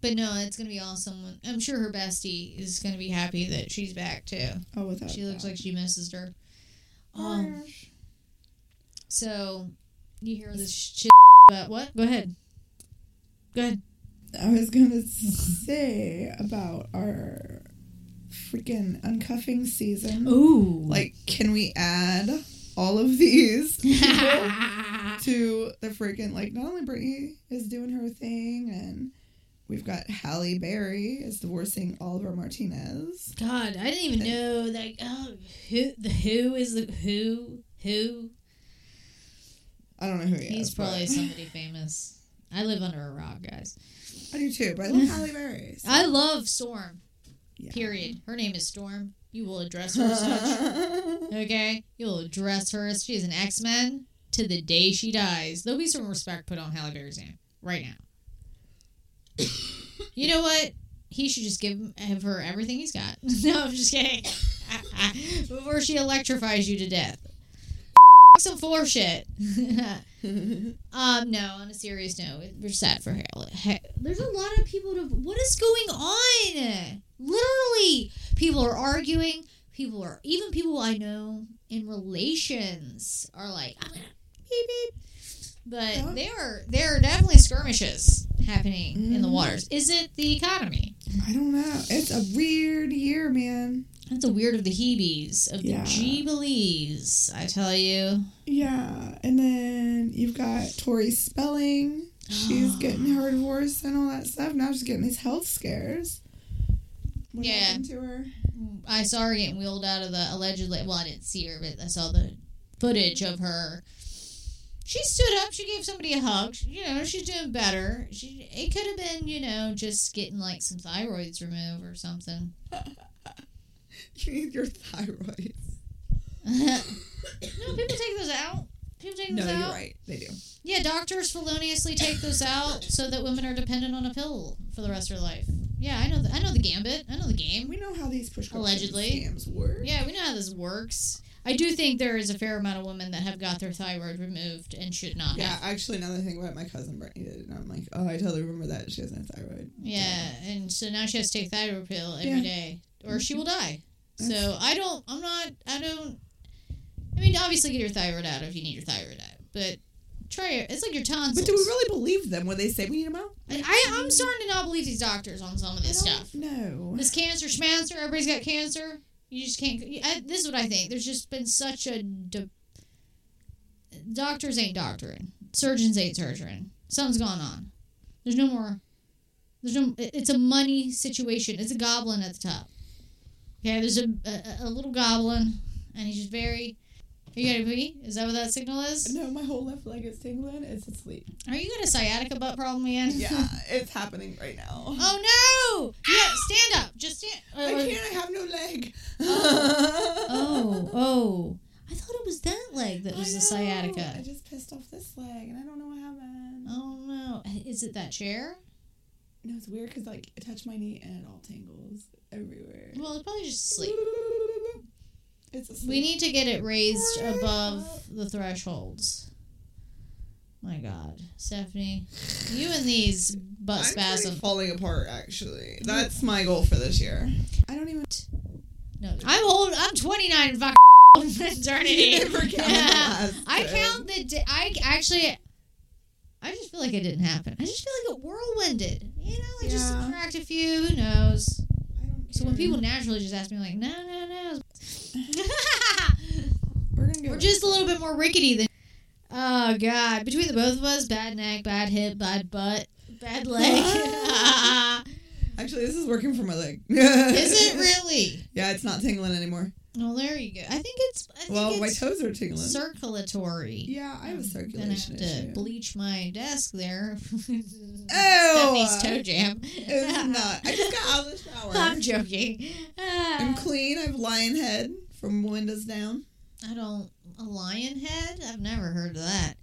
Speaker 4: but no, it's gonna be awesome. I'm sure her bestie is gonna be happy that she's back too.
Speaker 5: Oh, without
Speaker 4: She looks
Speaker 5: doubt.
Speaker 4: like she misses her. Um, so you hear this shit about what? Go ahead. Go ahead.
Speaker 5: I was gonna say about our freaking uncuffing season.
Speaker 4: Ooh.
Speaker 5: Like, can we add all of these to the freaking like? Not only Brittany is doing her thing, and we've got Halle Berry is divorcing Oliver Martinez.
Speaker 4: God, I didn't even know that. Oh, who the who is the who who?
Speaker 5: I don't know who he is.
Speaker 4: He's probably
Speaker 5: but-
Speaker 4: somebody famous. I live under a rock, guys.
Speaker 5: I do too, but I love Halle Berry. so-
Speaker 4: I love Storm.
Speaker 5: Yeah.
Speaker 4: Period. Her name is Storm. You will address her as such. Okay, you'll address her as she is an X Men to the day she dies. There'll be some respect put on Halle Berry's name right now. you know what? He should just give her everything he's got. no, I'm just kidding. Before she electrifies you to death. Some floor shit. um, no, on a serious note, we're sad for Halle. He- There's a lot of people to. What is going on? Literally, people are arguing. People are even people I know in relations are like, I'm gonna beep beep. But
Speaker 5: Yeah.
Speaker 4: there are there are definitely skirmishes happening in the
Speaker 5: Mhm.
Speaker 4: waters. Is it the economy?
Speaker 5: I don't know. It's a weird year, man.
Speaker 4: That's a weird of the Hebes of the
Speaker 5: Yeah.
Speaker 4: I tell you.
Speaker 5: Yeah, and then you've got Tori Spelling. She's getting her divorce and all that stuff. Now she's getting these health scares. What
Speaker 4: Yeah.
Speaker 5: happened to her?
Speaker 4: I saw her getting wheeled out of the allegedly. Well, I didn't see her, but I saw the footage of her. She stood up. She gave somebody a hug. She- You know, she's doing better. She. It could have been, you know, just getting like some thyroids removed or something.
Speaker 5: You need your thyroids.
Speaker 4: no, people take those out. People take
Speaker 5: No,
Speaker 4: those
Speaker 5: you're right. They do.
Speaker 4: Yeah, doctors feloniously take those out so that women are dependent on a pill for the rest of their life. Yeah, I know. The, I know the gambit. I know the game.
Speaker 5: We know how these prescription
Speaker 4: Allegedly.
Speaker 5: scams work.
Speaker 4: Yeah, we know how this works. I do think there is a fair amount of women that have got their thyroid removed and should not
Speaker 5: Yeah,
Speaker 4: have.
Speaker 5: actually, another thing about my cousin Brittany did, and I'm like, oh, I totally remember that she has no thyroid.
Speaker 4: Yeah, and so now she has to take thyroid pill every
Speaker 5: Yeah.
Speaker 4: day, or she mm-hmm. will die. So I don't. I'm not. I don't. I mean, obviously, get your thyroid out if you need your thyroid out, but try it. It's like your tonsils.
Speaker 5: But do we really believe them when they say we need them out?
Speaker 4: I, I, I'm starting to not believe these doctors on some of this stuff.
Speaker 5: No.
Speaker 4: This cancer schmancer, everybody's got cancer. You just can't. I, this is what I think. There's just been such a. De, doctors ain't doctoring. Surgeons ain't surgeon. Something's gone on. There's no more. There's no. It's a money situation. It's a goblin at the top. Okay, there's a, a, a little goblin, and he's just very. Are you gonna pee? Is that what that signal is?
Speaker 5: No, my whole left leg is tingling. It's asleep.
Speaker 4: Are you got a sciatica butt problem again?
Speaker 5: Yeah, it's happening right now.
Speaker 4: Oh no! Yeah, stand up. Just stand.
Speaker 5: I
Speaker 4: uh,
Speaker 5: can't. I have no leg.
Speaker 4: Oh, oh. I thought it was that leg that was the sciatica.
Speaker 5: I just pissed off this leg, and I don't know what happened.
Speaker 4: Oh no. Is it that chair?
Speaker 5: No, it's weird because like it touched my knee and it all tingles everywhere.
Speaker 4: Well, it's probably just sleep.
Speaker 5: It's.
Speaker 4: We need to get it raised above the thresholds. My God, Stephanie, you and these butt
Speaker 5: I'm pretty
Speaker 4: spasms.
Speaker 5: falling apart. Actually, that's my goal for this year. I don't even.
Speaker 4: No, I'm old. I'm 29 and fucking eternity.
Speaker 5: You never counted the last
Speaker 4: I
Speaker 5: time.
Speaker 4: count the. Di- I actually. I just feel like it didn't happen. I just feel like it whirlwinded. You know, like just
Speaker 5: Yeah.
Speaker 4: cracked a few. Who knows? So when people mm. naturally just ask me like, no, no, no,
Speaker 5: we're gonna go.
Speaker 4: we're just a little bit more rickety than. Oh God! Between the both of us, bad neck, bad hip, bad butt, bad leg.
Speaker 5: Actually, this is working for my leg.
Speaker 4: Is it really?
Speaker 5: Yeah, it's not tingling anymore.
Speaker 4: Well, there you go. I think it's. I think
Speaker 5: Well, my toes are tingling.
Speaker 4: circulatory.
Speaker 5: yeah, I have a
Speaker 4: I'm gonna
Speaker 5: circulation
Speaker 4: have to
Speaker 5: issue.
Speaker 4: bleach my desk there.
Speaker 5: Ew!
Speaker 4: Stephanie's toe jam.
Speaker 5: It's not. I just got out of the shower.
Speaker 4: I'm joking.
Speaker 5: I'm
Speaker 4: Ah,
Speaker 5: clean. I have lion head from windows down.
Speaker 4: I don't. A lion head? I've never heard of that.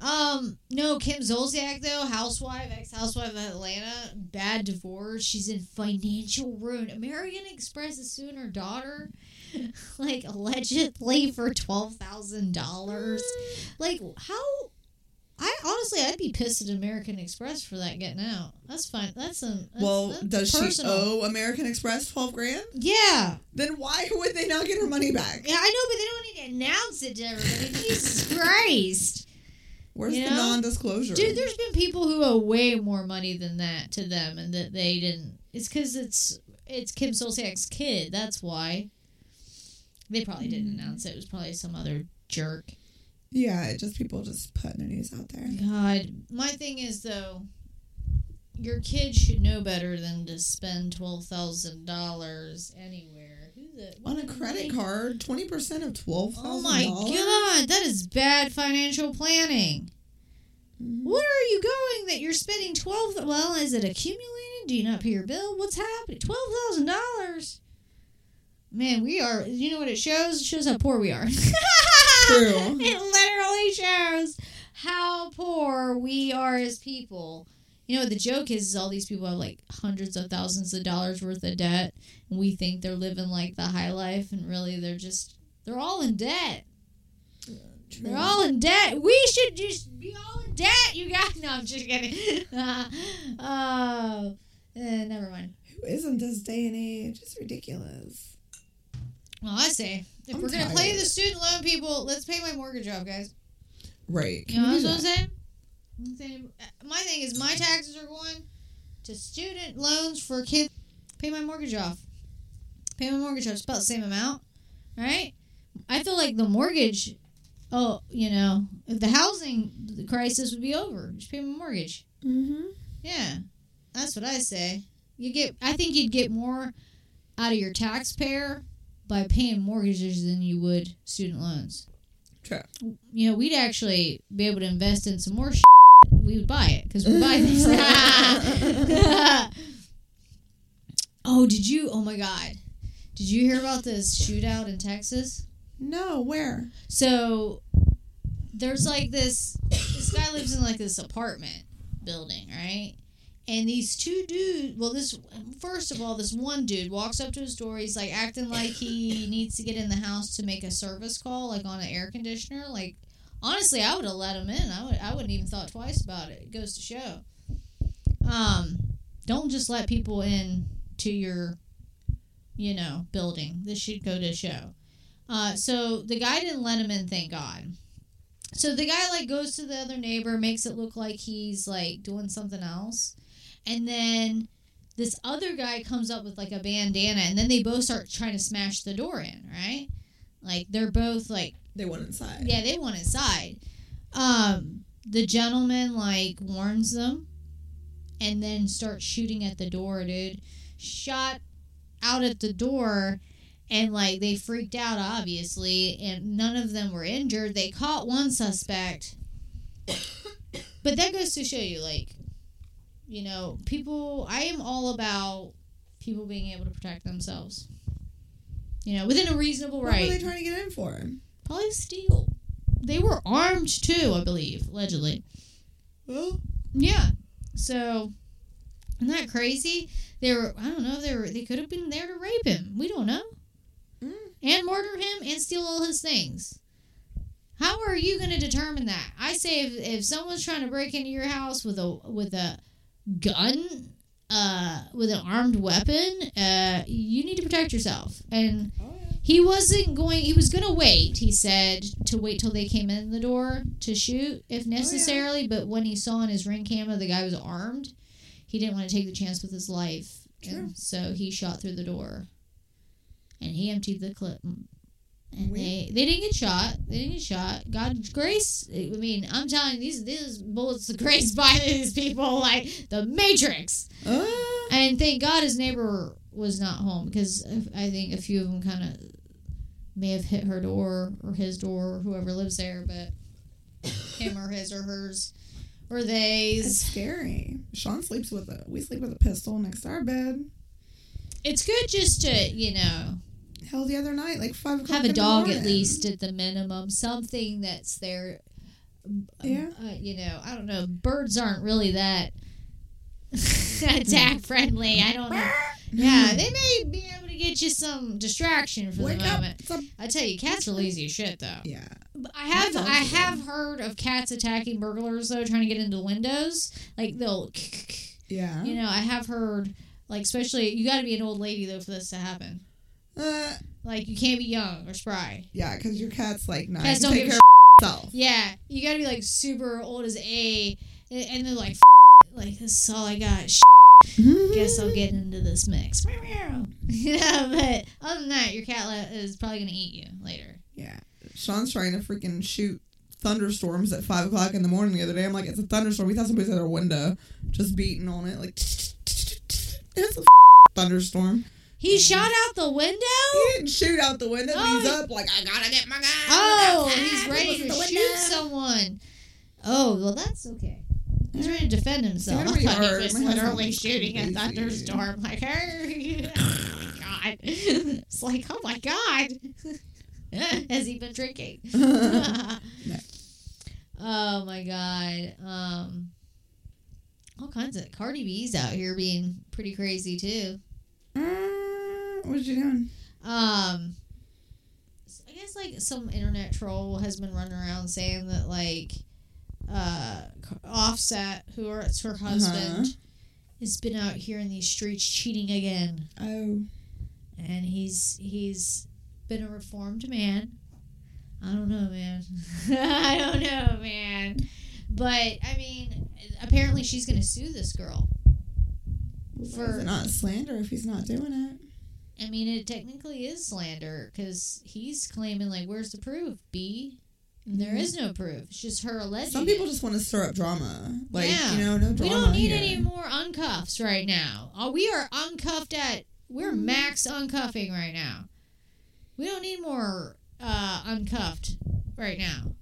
Speaker 4: Um, no, Kim Zolciak though, housewife, ex-housewife of Atlanta, bad divorce. She's in financial ruin. American Express is suing her daughter, like allegedly for twelve thousand dollars. Like how? I honestly, I'd be pissed at American Express for that getting out. That's fine. That's a that's,
Speaker 5: well,
Speaker 4: that's
Speaker 5: does
Speaker 4: personal.
Speaker 5: she owe American Express twelve grand?
Speaker 4: Yeah,
Speaker 5: Then why would they not get her money back?
Speaker 4: yeah, I know, but they don't need to announce it to everybody. Jesus Christ.
Speaker 5: Where's
Speaker 4: You
Speaker 5: the
Speaker 4: know?
Speaker 5: non-disclosure?
Speaker 4: Dude, there's been people who owe way more money than that to them, and that they didn't. It's because it's it's Kim Zolciak's kid. That's why. They probably didn't announce it. It was probably some other jerk.
Speaker 5: yeah, it just people just putting their news out there.
Speaker 4: God, my thing is though, your kid should know better than to spend twelve thousand dollars anywhere. Who the
Speaker 5: On a credit
Speaker 4: the-
Speaker 5: card, twenty percent of twelve thousand.
Speaker 4: Oh my god, that is bad financial planning.
Speaker 5: Mhm.
Speaker 4: Where are you going that you're spending twelve? Well, is it accumulated? Do you not pay your bill? What's happening? Twelve thousand dollars. Man, we are. You know what it shows? It shows how poor we are.
Speaker 5: True.
Speaker 4: it literally shows how poor we are as people. You know what the joke is? Is all these people have like hundreds of thousands of dollars worth of debt, and we think they're living like the high life, and really they're just they're all in debt.
Speaker 5: True.
Speaker 4: They're all in debt. We should just be all in debt. You guys, no, I'm just kidding. oh, eh, never mind.
Speaker 5: Who isn't this day and age? It's ridiculous.
Speaker 4: Well, I say if
Speaker 5: I'm
Speaker 4: we're gonna play the student loan people, let's pay my mortgage off, guys.
Speaker 5: Right.
Speaker 4: You know what I'm saying? I'm saying? uh, My thing is, my taxes are going to student loans for kids. Pay my mortgage off. Pay my mortgage off. It's about the same amount, right? I feel like the mortgage. Oh, you know, if the housing crisis would be over, just pay my mortgage.
Speaker 5: Mm-hmm.
Speaker 4: Yeah, that's what I say. You get. I think you'd get more out of your taxpayer by paying mortgages than you would student loans.
Speaker 5: True.
Speaker 4: You know, we'd actually be able to invest in some more. We would buy it because we buy things. oh, did you? Oh my God, did you hear about this shootout in Texas?
Speaker 5: No, where?
Speaker 4: So there's like this this guy lives in like this apartment building, right? And these two dudes, well, this first of all, this one dude walks up to his door. He's like acting like he needs to get in the house to make a service call, like on an air conditioner. Like, honestly, I would have let him in. I would, I wouldn't even thought twice about it. It goes to show. Um, don't just let people in to your, you know, building. This should go to show. Uh, so the guy didn't let him in, thank God. So the guy like goes to the other neighbor, makes it look like he's like doing something else, and then this other guy comes up with like a bandana, and then they both start trying to smash the door in, right? Like they're both like,
Speaker 5: They went inside.
Speaker 4: yeah, they want inside. Um, the gentleman like warns them, and then starts shooting at the door, dude. Shot out at the door and like they freaked out obviously and none of them were injured they caught one suspect but that goes to show you like you know people i am all about people being able to protect themselves. You know within a reasonable right.
Speaker 5: What were they trying to get in for?
Speaker 4: probably steal they were armed too i believe allegedly.
Speaker 5: Well,
Speaker 4: yeah. So isn't that crazy? They were i don't know they were they could have been there to rape him. We don't know.
Speaker 5: Mm,
Speaker 4: and murder him and steal all his things. How are you going to determine that? I say if, if someone's trying to break into your house with a with a gun, uh, with an armed weapon, uh, you need to protect yourself. And
Speaker 5: oh yeah.
Speaker 4: he wasn't going. He was going to wait. He said to wait till they came in the door to shoot if necessarily. But when he saw in his ring camera the guy was armed, he didn't want to take the chance with his life.
Speaker 5: True.
Speaker 4: And so he shot through the door, and he emptied the clip. And they, they didn't get shot. They didn't get shot. God's grace. I mean, I'm telling you, these these bullets of grace by these people like the Matrix.
Speaker 5: Uh,
Speaker 4: And thank God his neighbor was not home because I think a few of them kind of may have hit her door or his door or whoever lives there, but him or his or hers or
Speaker 5: it's
Speaker 4: they's.
Speaker 5: scary. Sean sleeps with a. We sleep with a pistol next to our bed.
Speaker 4: It's good just to you know
Speaker 5: Hell, the other night, like five o'clock.
Speaker 4: have a dog at least at the minimum, something that's there.
Speaker 5: Yeah.
Speaker 4: Uh, you know, I don't know. Birds aren't really that attack friendly. I don't know. Yeah, they may be able to get you some distraction for
Speaker 5: Wake
Speaker 4: the moment. I tell you, cats are lazy as shit, though.
Speaker 5: yeah.
Speaker 4: I have I have heard of cats attacking burglars though, trying to get into windows. Like they'll,
Speaker 5: Yeah.
Speaker 4: you know, I have heard like especially you got to be an old lady though for this to happen.
Speaker 5: Uh,
Speaker 4: Like you can't be young or spry.
Speaker 5: yeah, because your cat's like nine.
Speaker 4: Cats don't
Speaker 5: Take
Speaker 4: give a
Speaker 5: of.
Speaker 4: Yeah, you got to be like super old as a, and they're like, like this is all I got. Guess I'll get into this mix. yeah, but other than that, your cat is probably gonna eat you later.
Speaker 5: Yeah. Sean's trying to freaking shoot thunderstorms at five o'clock in the morning the other day. I'm like, it's a thunderstorm. We thought somebody's at our window, just beating on it, like. It's a thunderstorm.
Speaker 4: He shot out the window.
Speaker 5: He didn't shoot out the window. but he's
Speaker 4: Oh,
Speaker 5: up like I gotta get my guy.
Speaker 4: Oh, he's ready to shoot
Speaker 5: window.
Speaker 4: someone. Oh, well, that's okay. He's ready to defend himself. I
Speaker 5: It's gonna be
Speaker 4: thought he was literally shooting a thunderstorm. Like, hey, oh my god! It's like, oh my god! Has he been drinking? Oh my god! Um, all kinds of Cardi B's out here being pretty crazy too.
Speaker 5: Uh, what you doing?
Speaker 4: Um, I guess like some internet troll has been running around saying that like, uh, Offset, who are it's her husband, has been out here in these streets cheating again,
Speaker 5: Oh,
Speaker 4: and he's he's been a reformed man. I don't know, man. I don't know, man. But I mean, apparently she's gonna sue this girl.
Speaker 5: is
Speaker 4: For
Speaker 5: it not slander if he's not doing it?
Speaker 4: I mean, it technically is slander because he's claiming like, "Where's the proof?" B. And there
Speaker 5: Mhm.
Speaker 4: is no proof. It's just her alleging.
Speaker 5: Some people
Speaker 4: it.
Speaker 5: just want to stir up drama. Like
Speaker 4: Yeah.
Speaker 5: you know, no drama.
Speaker 4: We don't need
Speaker 5: here.
Speaker 4: any more uncuffs right now. Uh, we are uncuffed at. We're
Speaker 5: Mhm.
Speaker 4: max uncuffing right now. We don't need more uh, uncuffed right now.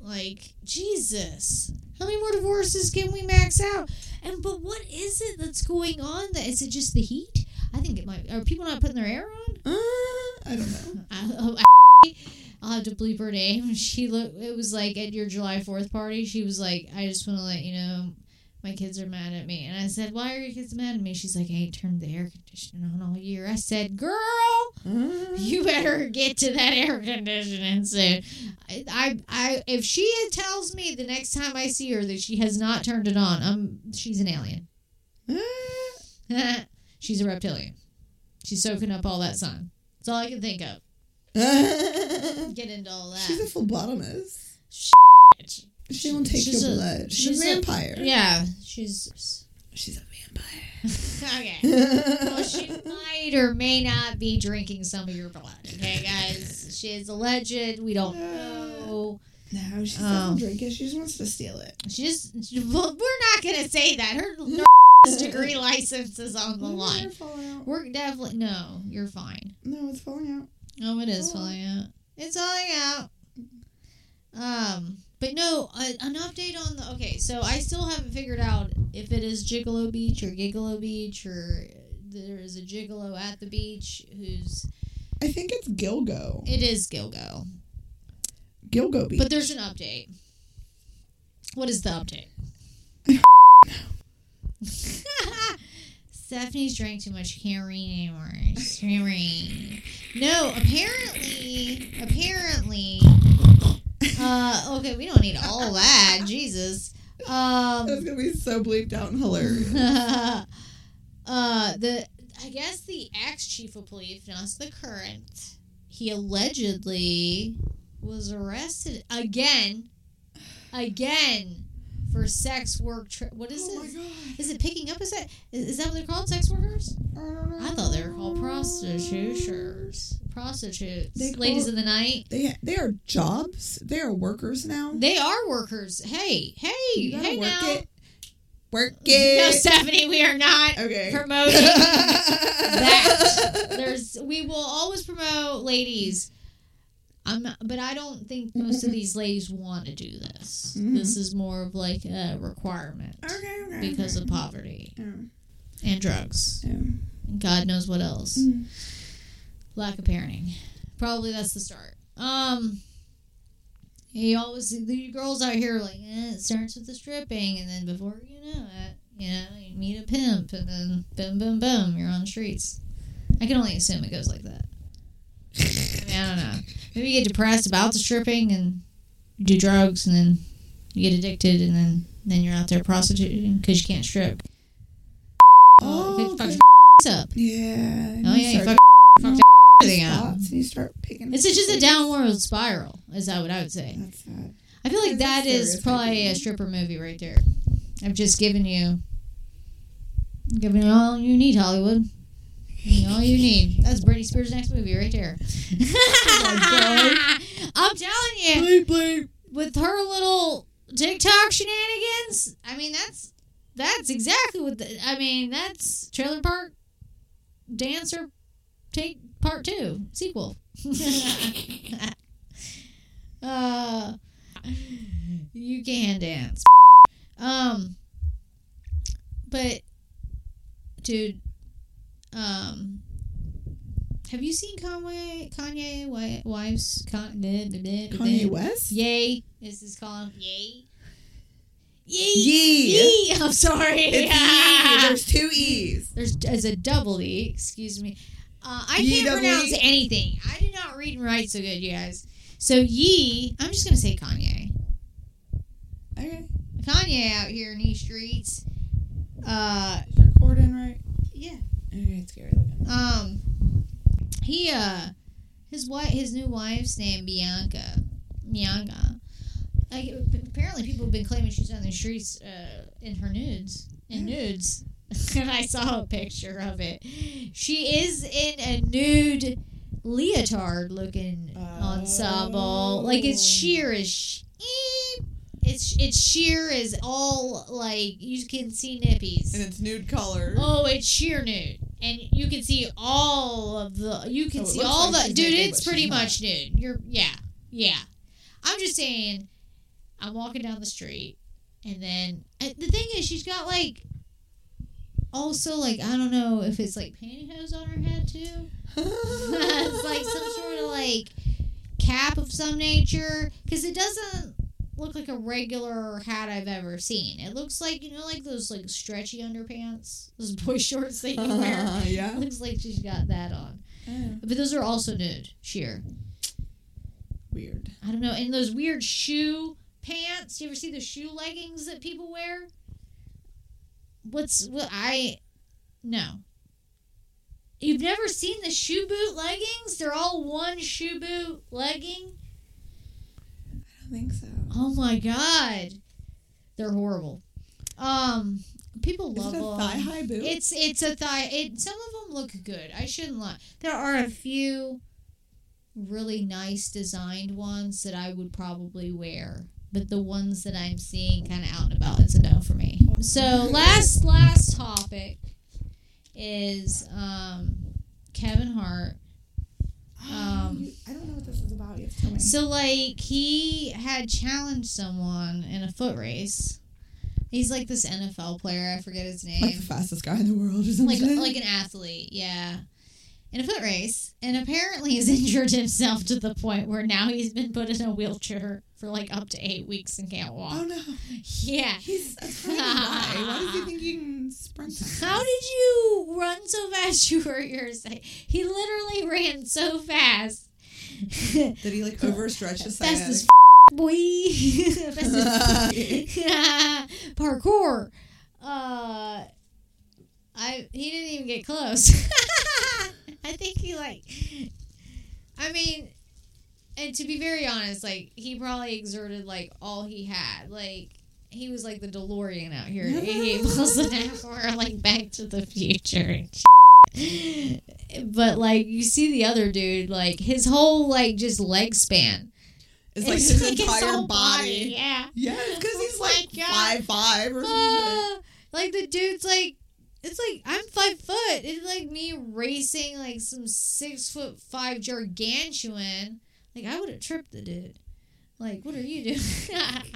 Speaker 4: Like Jesus, how many more divorces can we max out? And but what is it that's going on? That is it just the heat? I think it might. Are people not putting their air on?
Speaker 5: Uh, I don't know.
Speaker 4: I, I'll have to bleep her name. She look. It was like at your July Fourth party. She was like, "I just want to let you know, my kids are mad at me. And I said, Why are your kids mad at me? She's like, I ain't turned the air conditioner on all year. I said, Girl, uh. you better get to that air conditioning soon. I, I, I if she tells me the next time I see her that she has not turned it on, I'm she's an alien. Uh. she's a reptilian. She's soaking up all that sun. That's all I can think of. Get into all that.
Speaker 5: She's a phlebotomist.
Speaker 4: Shit.
Speaker 5: She don't take
Speaker 4: She's
Speaker 5: your
Speaker 4: a-
Speaker 5: blood. She's,
Speaker 4: she's
Speaker 5: a
Speaker 4: a-
Speaker 5: vampire.
Speaker 4: Yeah, she's
Speaker 5: She's a vampire.
Speaker 4: okay. Well, she might or may not be drinking some of your blood. Okay, guys. She is alleged. We don't know.
Speaker 5: No, she
Speaker 4: Oh.
Speaker 5: doesn't um, drink it. She just wants to steal it.
Speaker 4: She just. Well, we're not gonna say that. Her degree license is on the line. We're definitely no. You're fine.
Speaker 5: No, it's falling out.
Speaker 4: Oh, it is
Speaker 5: Oh.
Speaker 4: falling out. It's falling out. Um, but no, an update on the. Okay, so I still haven't figured out if it is Gigolo Beach or Gigolo Beach or there is a Gigolo at the beach who's.
Speaker 5: I think it's Gilgo.
Speaker 4: It is Gilgo,
Speaker 5: Gilgo Beach.
Speaker 4: but there's an update. What is the update? Stephanie's drank too much. She can't read anymore. She can't read. No, apparently, apparently. Uh, okay, we don't need all that. Jesus.
Speaker 5: That's
Speaker 4: Um,
Speaker 5: gonna be so bleeped out and hilarious.
Speaker 4: uh, the I guess the ex chief of police, not the current, he allegedly was arrested again, again for sex work. Tra- what is
Speaker 5: oh
Speaker 4: it? Is it picking up? Is that is, is that what they're called? Sex workers?
Speaker 5: I don't know.
Speaker 4: I thought they were called prostitutes. Prostitutes.
Speaker 5: They
Speaker 4: Ladies of the night.
Speaker 5: They they are jobs. They are workers now.
Speaker 4: They are workers. Hey, hey, hey
Speaker 5: work
Speaker 4: now.
Speaker 5: it. Work
Speaker 4: No. Stephanie, we are not
Speaker 5: okay.
Speaker 4: promoting that. There's we will always promote ladies. I'm not, but I don't think most of these ladies want to do this.
Speaker 5: Mhm.
Speaker 4: This is more of like a requirement
Speaker 5: Okay, okay.
Speaker 4: because
Speaker 5: okay.
Speaker 4: of poverty
Speaker 5: Yeah.
Speaker 4: and drugs.
Speaker 5: Yeah.
Speaker 4: And God knows what else.
Speaker 5: Mm.
Speaker 4: Lack of parenting. Probably that's the start. Um you always the girls out here are like, eh, it starts with the stripping and then before you know it, you know, you meet a pimp and then boom boom boom, you're on the streets. I can only assume it goes like that. I mean, I don't know. Maybe you get depressed about the stripping and you do drugs and then you get addicted and then then you're out there prostituting because you can't strip.
Speaker 5: Oh,
Speaker 4: you fuck your up.
Speaker 5: Yeah.
Speaker 4: Oh yeah, you fuck, fuck everything up.
Speaker 5: and you start picking.
Speaker 4: It's just a downward spiral. Is that what I would say?
Speaker 5: That's.
Speaker 4: I feel like that is probably a stripper movie right there. I've just given you, given you all you need, Hollywood. You all you need. That's Britney Spears' next movie right there. I'm telling you,
Speaker 5: Bleep bleep.
Speaker 4: with her little TikTok shenanigans, I mean that's that's exactly what the, I mean. That's Trailer Park Dancer take part two sequel. uh, you can dance, um, but dude, um. Have you seen Kanye? Kanye wi- wives? Con-
Speaker 5: Kanye West.
Speaker 4: Yay! This is called Yay. Yay!
Speaker 5: Yee.
Speaker 4: Yee! I'm sorry.
Speaker 5: It's Yee. There's two E's.
Speaker 4: There's as a double E. Excuse me. Uh, I
Speaker 5: Yee
Speaker 4: can't pronounce
Speaker 5: E.
Speaker 4: anything. I do not read and write so good, you guys. So Yee, I'm just gonna say Kanye.
Speaker 5: Okay.
Speaker 4: Kanye out here in these streets. Uh,
Speaker 5: Recording right.
Speaker 4: yeah.
Speaker 5: It's scary looking.
Speaker 4: Um, he uh, his wife, his new wife's name Bianca. Bianca. Like apparently, people have been claiming she's on the streets uh, in her nudes. In nudes, and I saw a picture of it. She is in a nude leotard looking ensemble. Like it's
Speaker 5: Oh.
Speaker 4: sheer as sh- It's it's sheer as all like you can see nippies.
Speaker 5: And it's nude color.
Speaker 4: Oh, it's sheer nude, and you can see all of the. You can
Speaker 5: Oh,
Speaker 4: see all
Speaker 5: like
Speaker 4: the. Dude, it's pretty much nude. You're yeah, yeah. I'm just saying. I'm walking down the street, and then the thing is, she's got like. Also, like I don't know if it's like pantyhose on her head too. it's like some sort of like cap of some nature because it doesn't look like a regular hat I've ever seen. It looks like you know, like those like stretchy underpants, those boy shorts that you wear.
Speaker 5: yeah.
Speaker 4: It looks like she's got that on. But those are also nude, sheer.
Speaker 5: Weird.
Speaker 4: I don't know. And those weird shoe pants. You ever see the shoe leggings that people wear? What's what I no. You've never seen the shoe boot leggings? They're all one shoe boot legging.
Speaker 5: I think so.
Speaker 4: Oh my god. They're horrible. Um people love
Speaker 5: it a
Speaker 4: them.
Speaker 5: thigh high boot?
Speaker 4: It's it's a thigh. It some of them look good. I shouldn't lie. There are a few really nice designed ones that I would probably wear, but the ones that I'm seeing kind of out and about, is a no for me. So last last topic is um, Kevin Hart. Um,
Speaker 5: You- I don't know what this is about. You have to tell me.
Speaker 4: So like he had challenged someone in a foot race. He's like this NFL player. I forget his name
Speaker 5: like the fastest guy in the world or
Speaker 4: like
Speaker 5: something.
Speaker 4: like an athlete, yeah. In a foot race, and apparently he's injured himself to the point where now he's been put in a wheelchair for like up to eight weeks and can't walk.
Speaker 5: oh no.
Speaker 4: Yeah.
Speaker 5: He's a tiny guy. Why does he think he can sprint?
Speaker 4: How did you run so fast? You hurt your say. He literally ran so fast.
Speaker 5: Did he like overstretch his
Speaker 4: Fast
Speaker 5: sciatic?
Speaker 4: as boy. Fast as parkour. Uh, I he didn't even get close. I think he like. I mean, and to be very honest, like he probably exerted like all he had. Like he was like the DeLorean out here at 88 miles an hour, like Back to the Future. and shit. But like you see the other dude, like his whole like just leg span.
Speaker 5: It's like
Speaker 4: It's
Speaker 5: his
Speaker 4: like
Speaker 5: entire
Speaker 4: whole
Speaker 5: body.
Speaker 4: Yeah.
Speaker 5: Yeah, because
Speaker 4: Oh
Speaker 5: he's like
Speaker 4: God.
Speaker 5: five five or something.
Speaker 4: Ah, like the dude's like it's like I'm five foot. It's like me racing like some six foot five gargantuan. Like I would have tripped the dude. Like what are you doing?
Speaker 5: Like,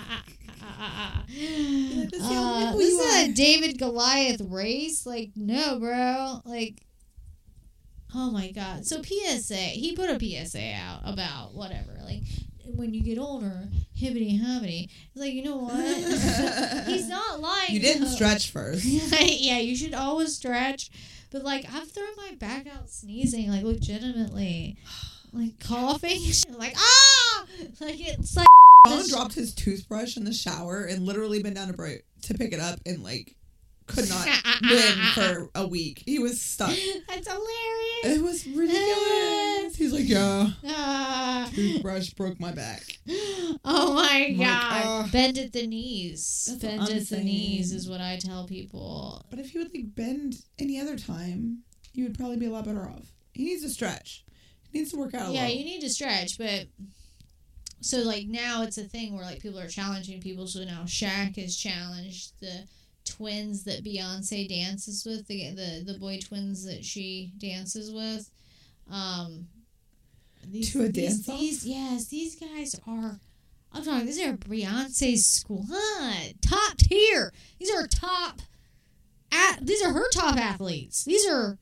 Speaker 5: let's see how
Speaker 4: uh, this is a. David Goliath race. Like no, bro. Like. Oh my god. So PSA, he put a PSA out about whatever. Like when you get older, hibbity hobbity. It's like, you know what? He's not lying.
Speaker 5: You didn't
Speaker 4: though.
Speaker 5: stretch first.
Speaker 4: yeah, you should always stretch. But like I've thrown my back out sneezing, like legitimately. Like coughing. like ah like it's like
Speaker 5: Colin dropped his toothbrush in the shower and literally been down to break to pick it up and like could not win for a week. He was stuck.
Speaker 4: That's hilarious.
Speaker 5: It was ridiculous. He's like, yeah,
Speaker 4: Ah.
Speaker 5: toothbrush broke my back.
Speaker 4: oh my
Speaker 5: like,
Speaker 4: god.
Speaker 5: ah.
Speaker 4: Bend at the knees. Bend at the knees is what I tell people.
Speaker 5: But if he would like bend any other time, you would probably be a lot better off. He needs to stretch. He needs to work out a
Speaker 4: yeah,
Speaker 5: little.
Speaker 4: you need to stretch, but so like now it's a thing where like people are challenging people. So now Shaq has challenged the twins that Beyonce dances with, the the, the boy twins that she dances with. Um, these,
Speaker 5: To a dance-off?
Speaker 4: these yes, these guys are. I'm talking. These are Beyonce's squad, top tier. These are top. At, these are her top athletes. These are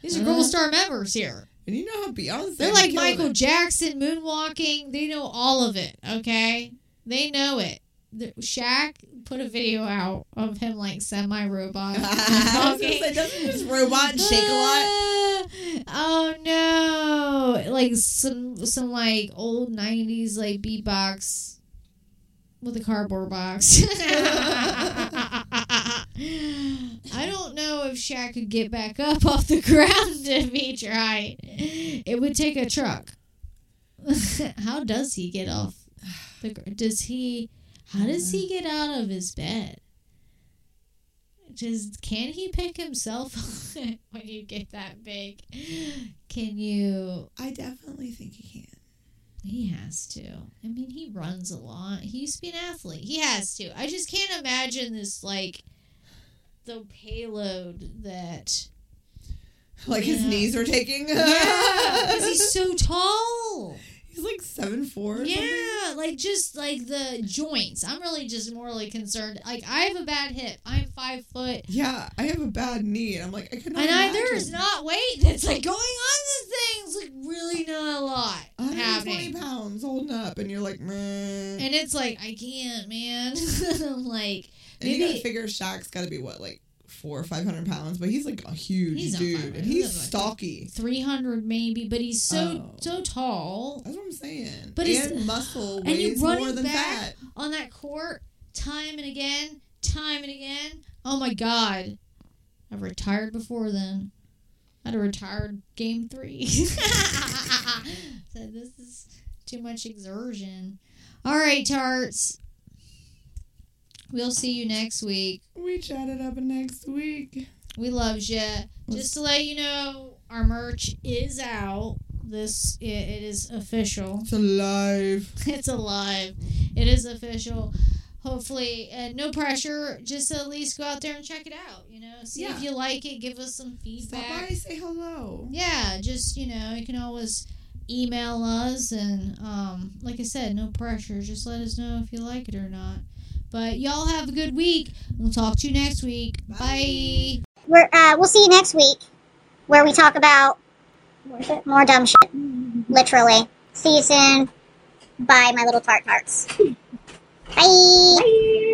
Speaker 4: these are
Speaker 5: Uh-huh.
Speaker 4: Gold Star members here.
Speaker 5: and you know how Beyonce
Speaker 4: They're like Michael
Speaker 5: it.
Speaker 4: Jackson moonwalking. They know all of it. Okay, they know it. The, Shaq put a video out of him like semi robot
Speaker 5: I was gonna
Speaker 4: walking.
Speaker 5: say, doesn't just robot shake a lot?
Speaker 4: Oh no! Like some some like old nineties like beatbox with a cardboard box. I don't know if Shaq could get back up off the ground if he tried. It would take a truck. How does he get off the does he how does he mm-hmm. get out of his bed? Just can he pick himself up when you get that big? Can you
Speaker 5: I definitely think he can.
Speaker 4: he has to. I mean, he runs a lot. He used to be an athlete. He has to. I just can't imagine this like the payload that
Speaker 5: Like his
Speaker 4: Yeah.
Speaker 5: knees are taking.
Speaker 4: Yeah, because he's so tall.
Speaker 5: He's like seven four. Or something.
Speaker 4: Like just like the joints. I'm really just morally concerned. Like I have a bad hip. I'm five foot,
Speaker 5: Yeah, I have a bad knee, and I'm like, I cannot.
Speaker 4: and I, there is not weight that's like going on this thing. It's like really not a lot
Speaker 5: 120
Speaker 4: happening.
Speaker 5: pounds holding up, and you're like, meh.
Speaker 4: And it's like, I can't, man. I'm like,
Speaker 5: And you gotta
Speaker 4: maybe
Speaker 5: figure Shaq's gotta be what, like four or five hundred pounds, but he's like a huge
Speaker 4: He's
Speaker 5: dude, and
Speaker 4: he's
Speaker 5: he's
Speaker 4: like-
Speaker 5: stocky.
Speaker 4: 300 maybe, but he's so
Speaker 5: Oh.
Speaker 4: so tall
Speaker 5: That's what I'm saying.
Speaker 4: But
Speaker 5: and muscle
Speaker 4: and you
Speaker 5: weighs
Speaker 4: running
Speaker 5: more than fat.
Speaker 4: on that court time and again, time and again. Oh my god. I've retired before then. I'd have retired game three. so this is too much exertion. All right, tarts. We'll see you next week.
Speaker 5: We chatted up next week.
Speaker 4: We loves you. Just to let you know, our merch is out. This it, it is official.
Speaker 5: It's alive.
Speaker 4: it's alive. It is official. Hopefully, and no pressure. Just at least go out there and check it out. You know, see if you like it. Give us some
Speaker 5: Stop
Speaker 4: feedback.
Speaker 5: by, say hello.
Speaker 4: Yeah, just you know, you can always email us, and um, like I said, no pressure. Just let us know if you like it or not. But y'all have a good week. We'll talk to you next week.
Speaker 5: Bye.
Speaker 4: Bye.
Speaker 1: We're, uh, we'll see you next week where we talk about more dumb shit. Literally. See you soon. Bye, my little tart tarts. Bye.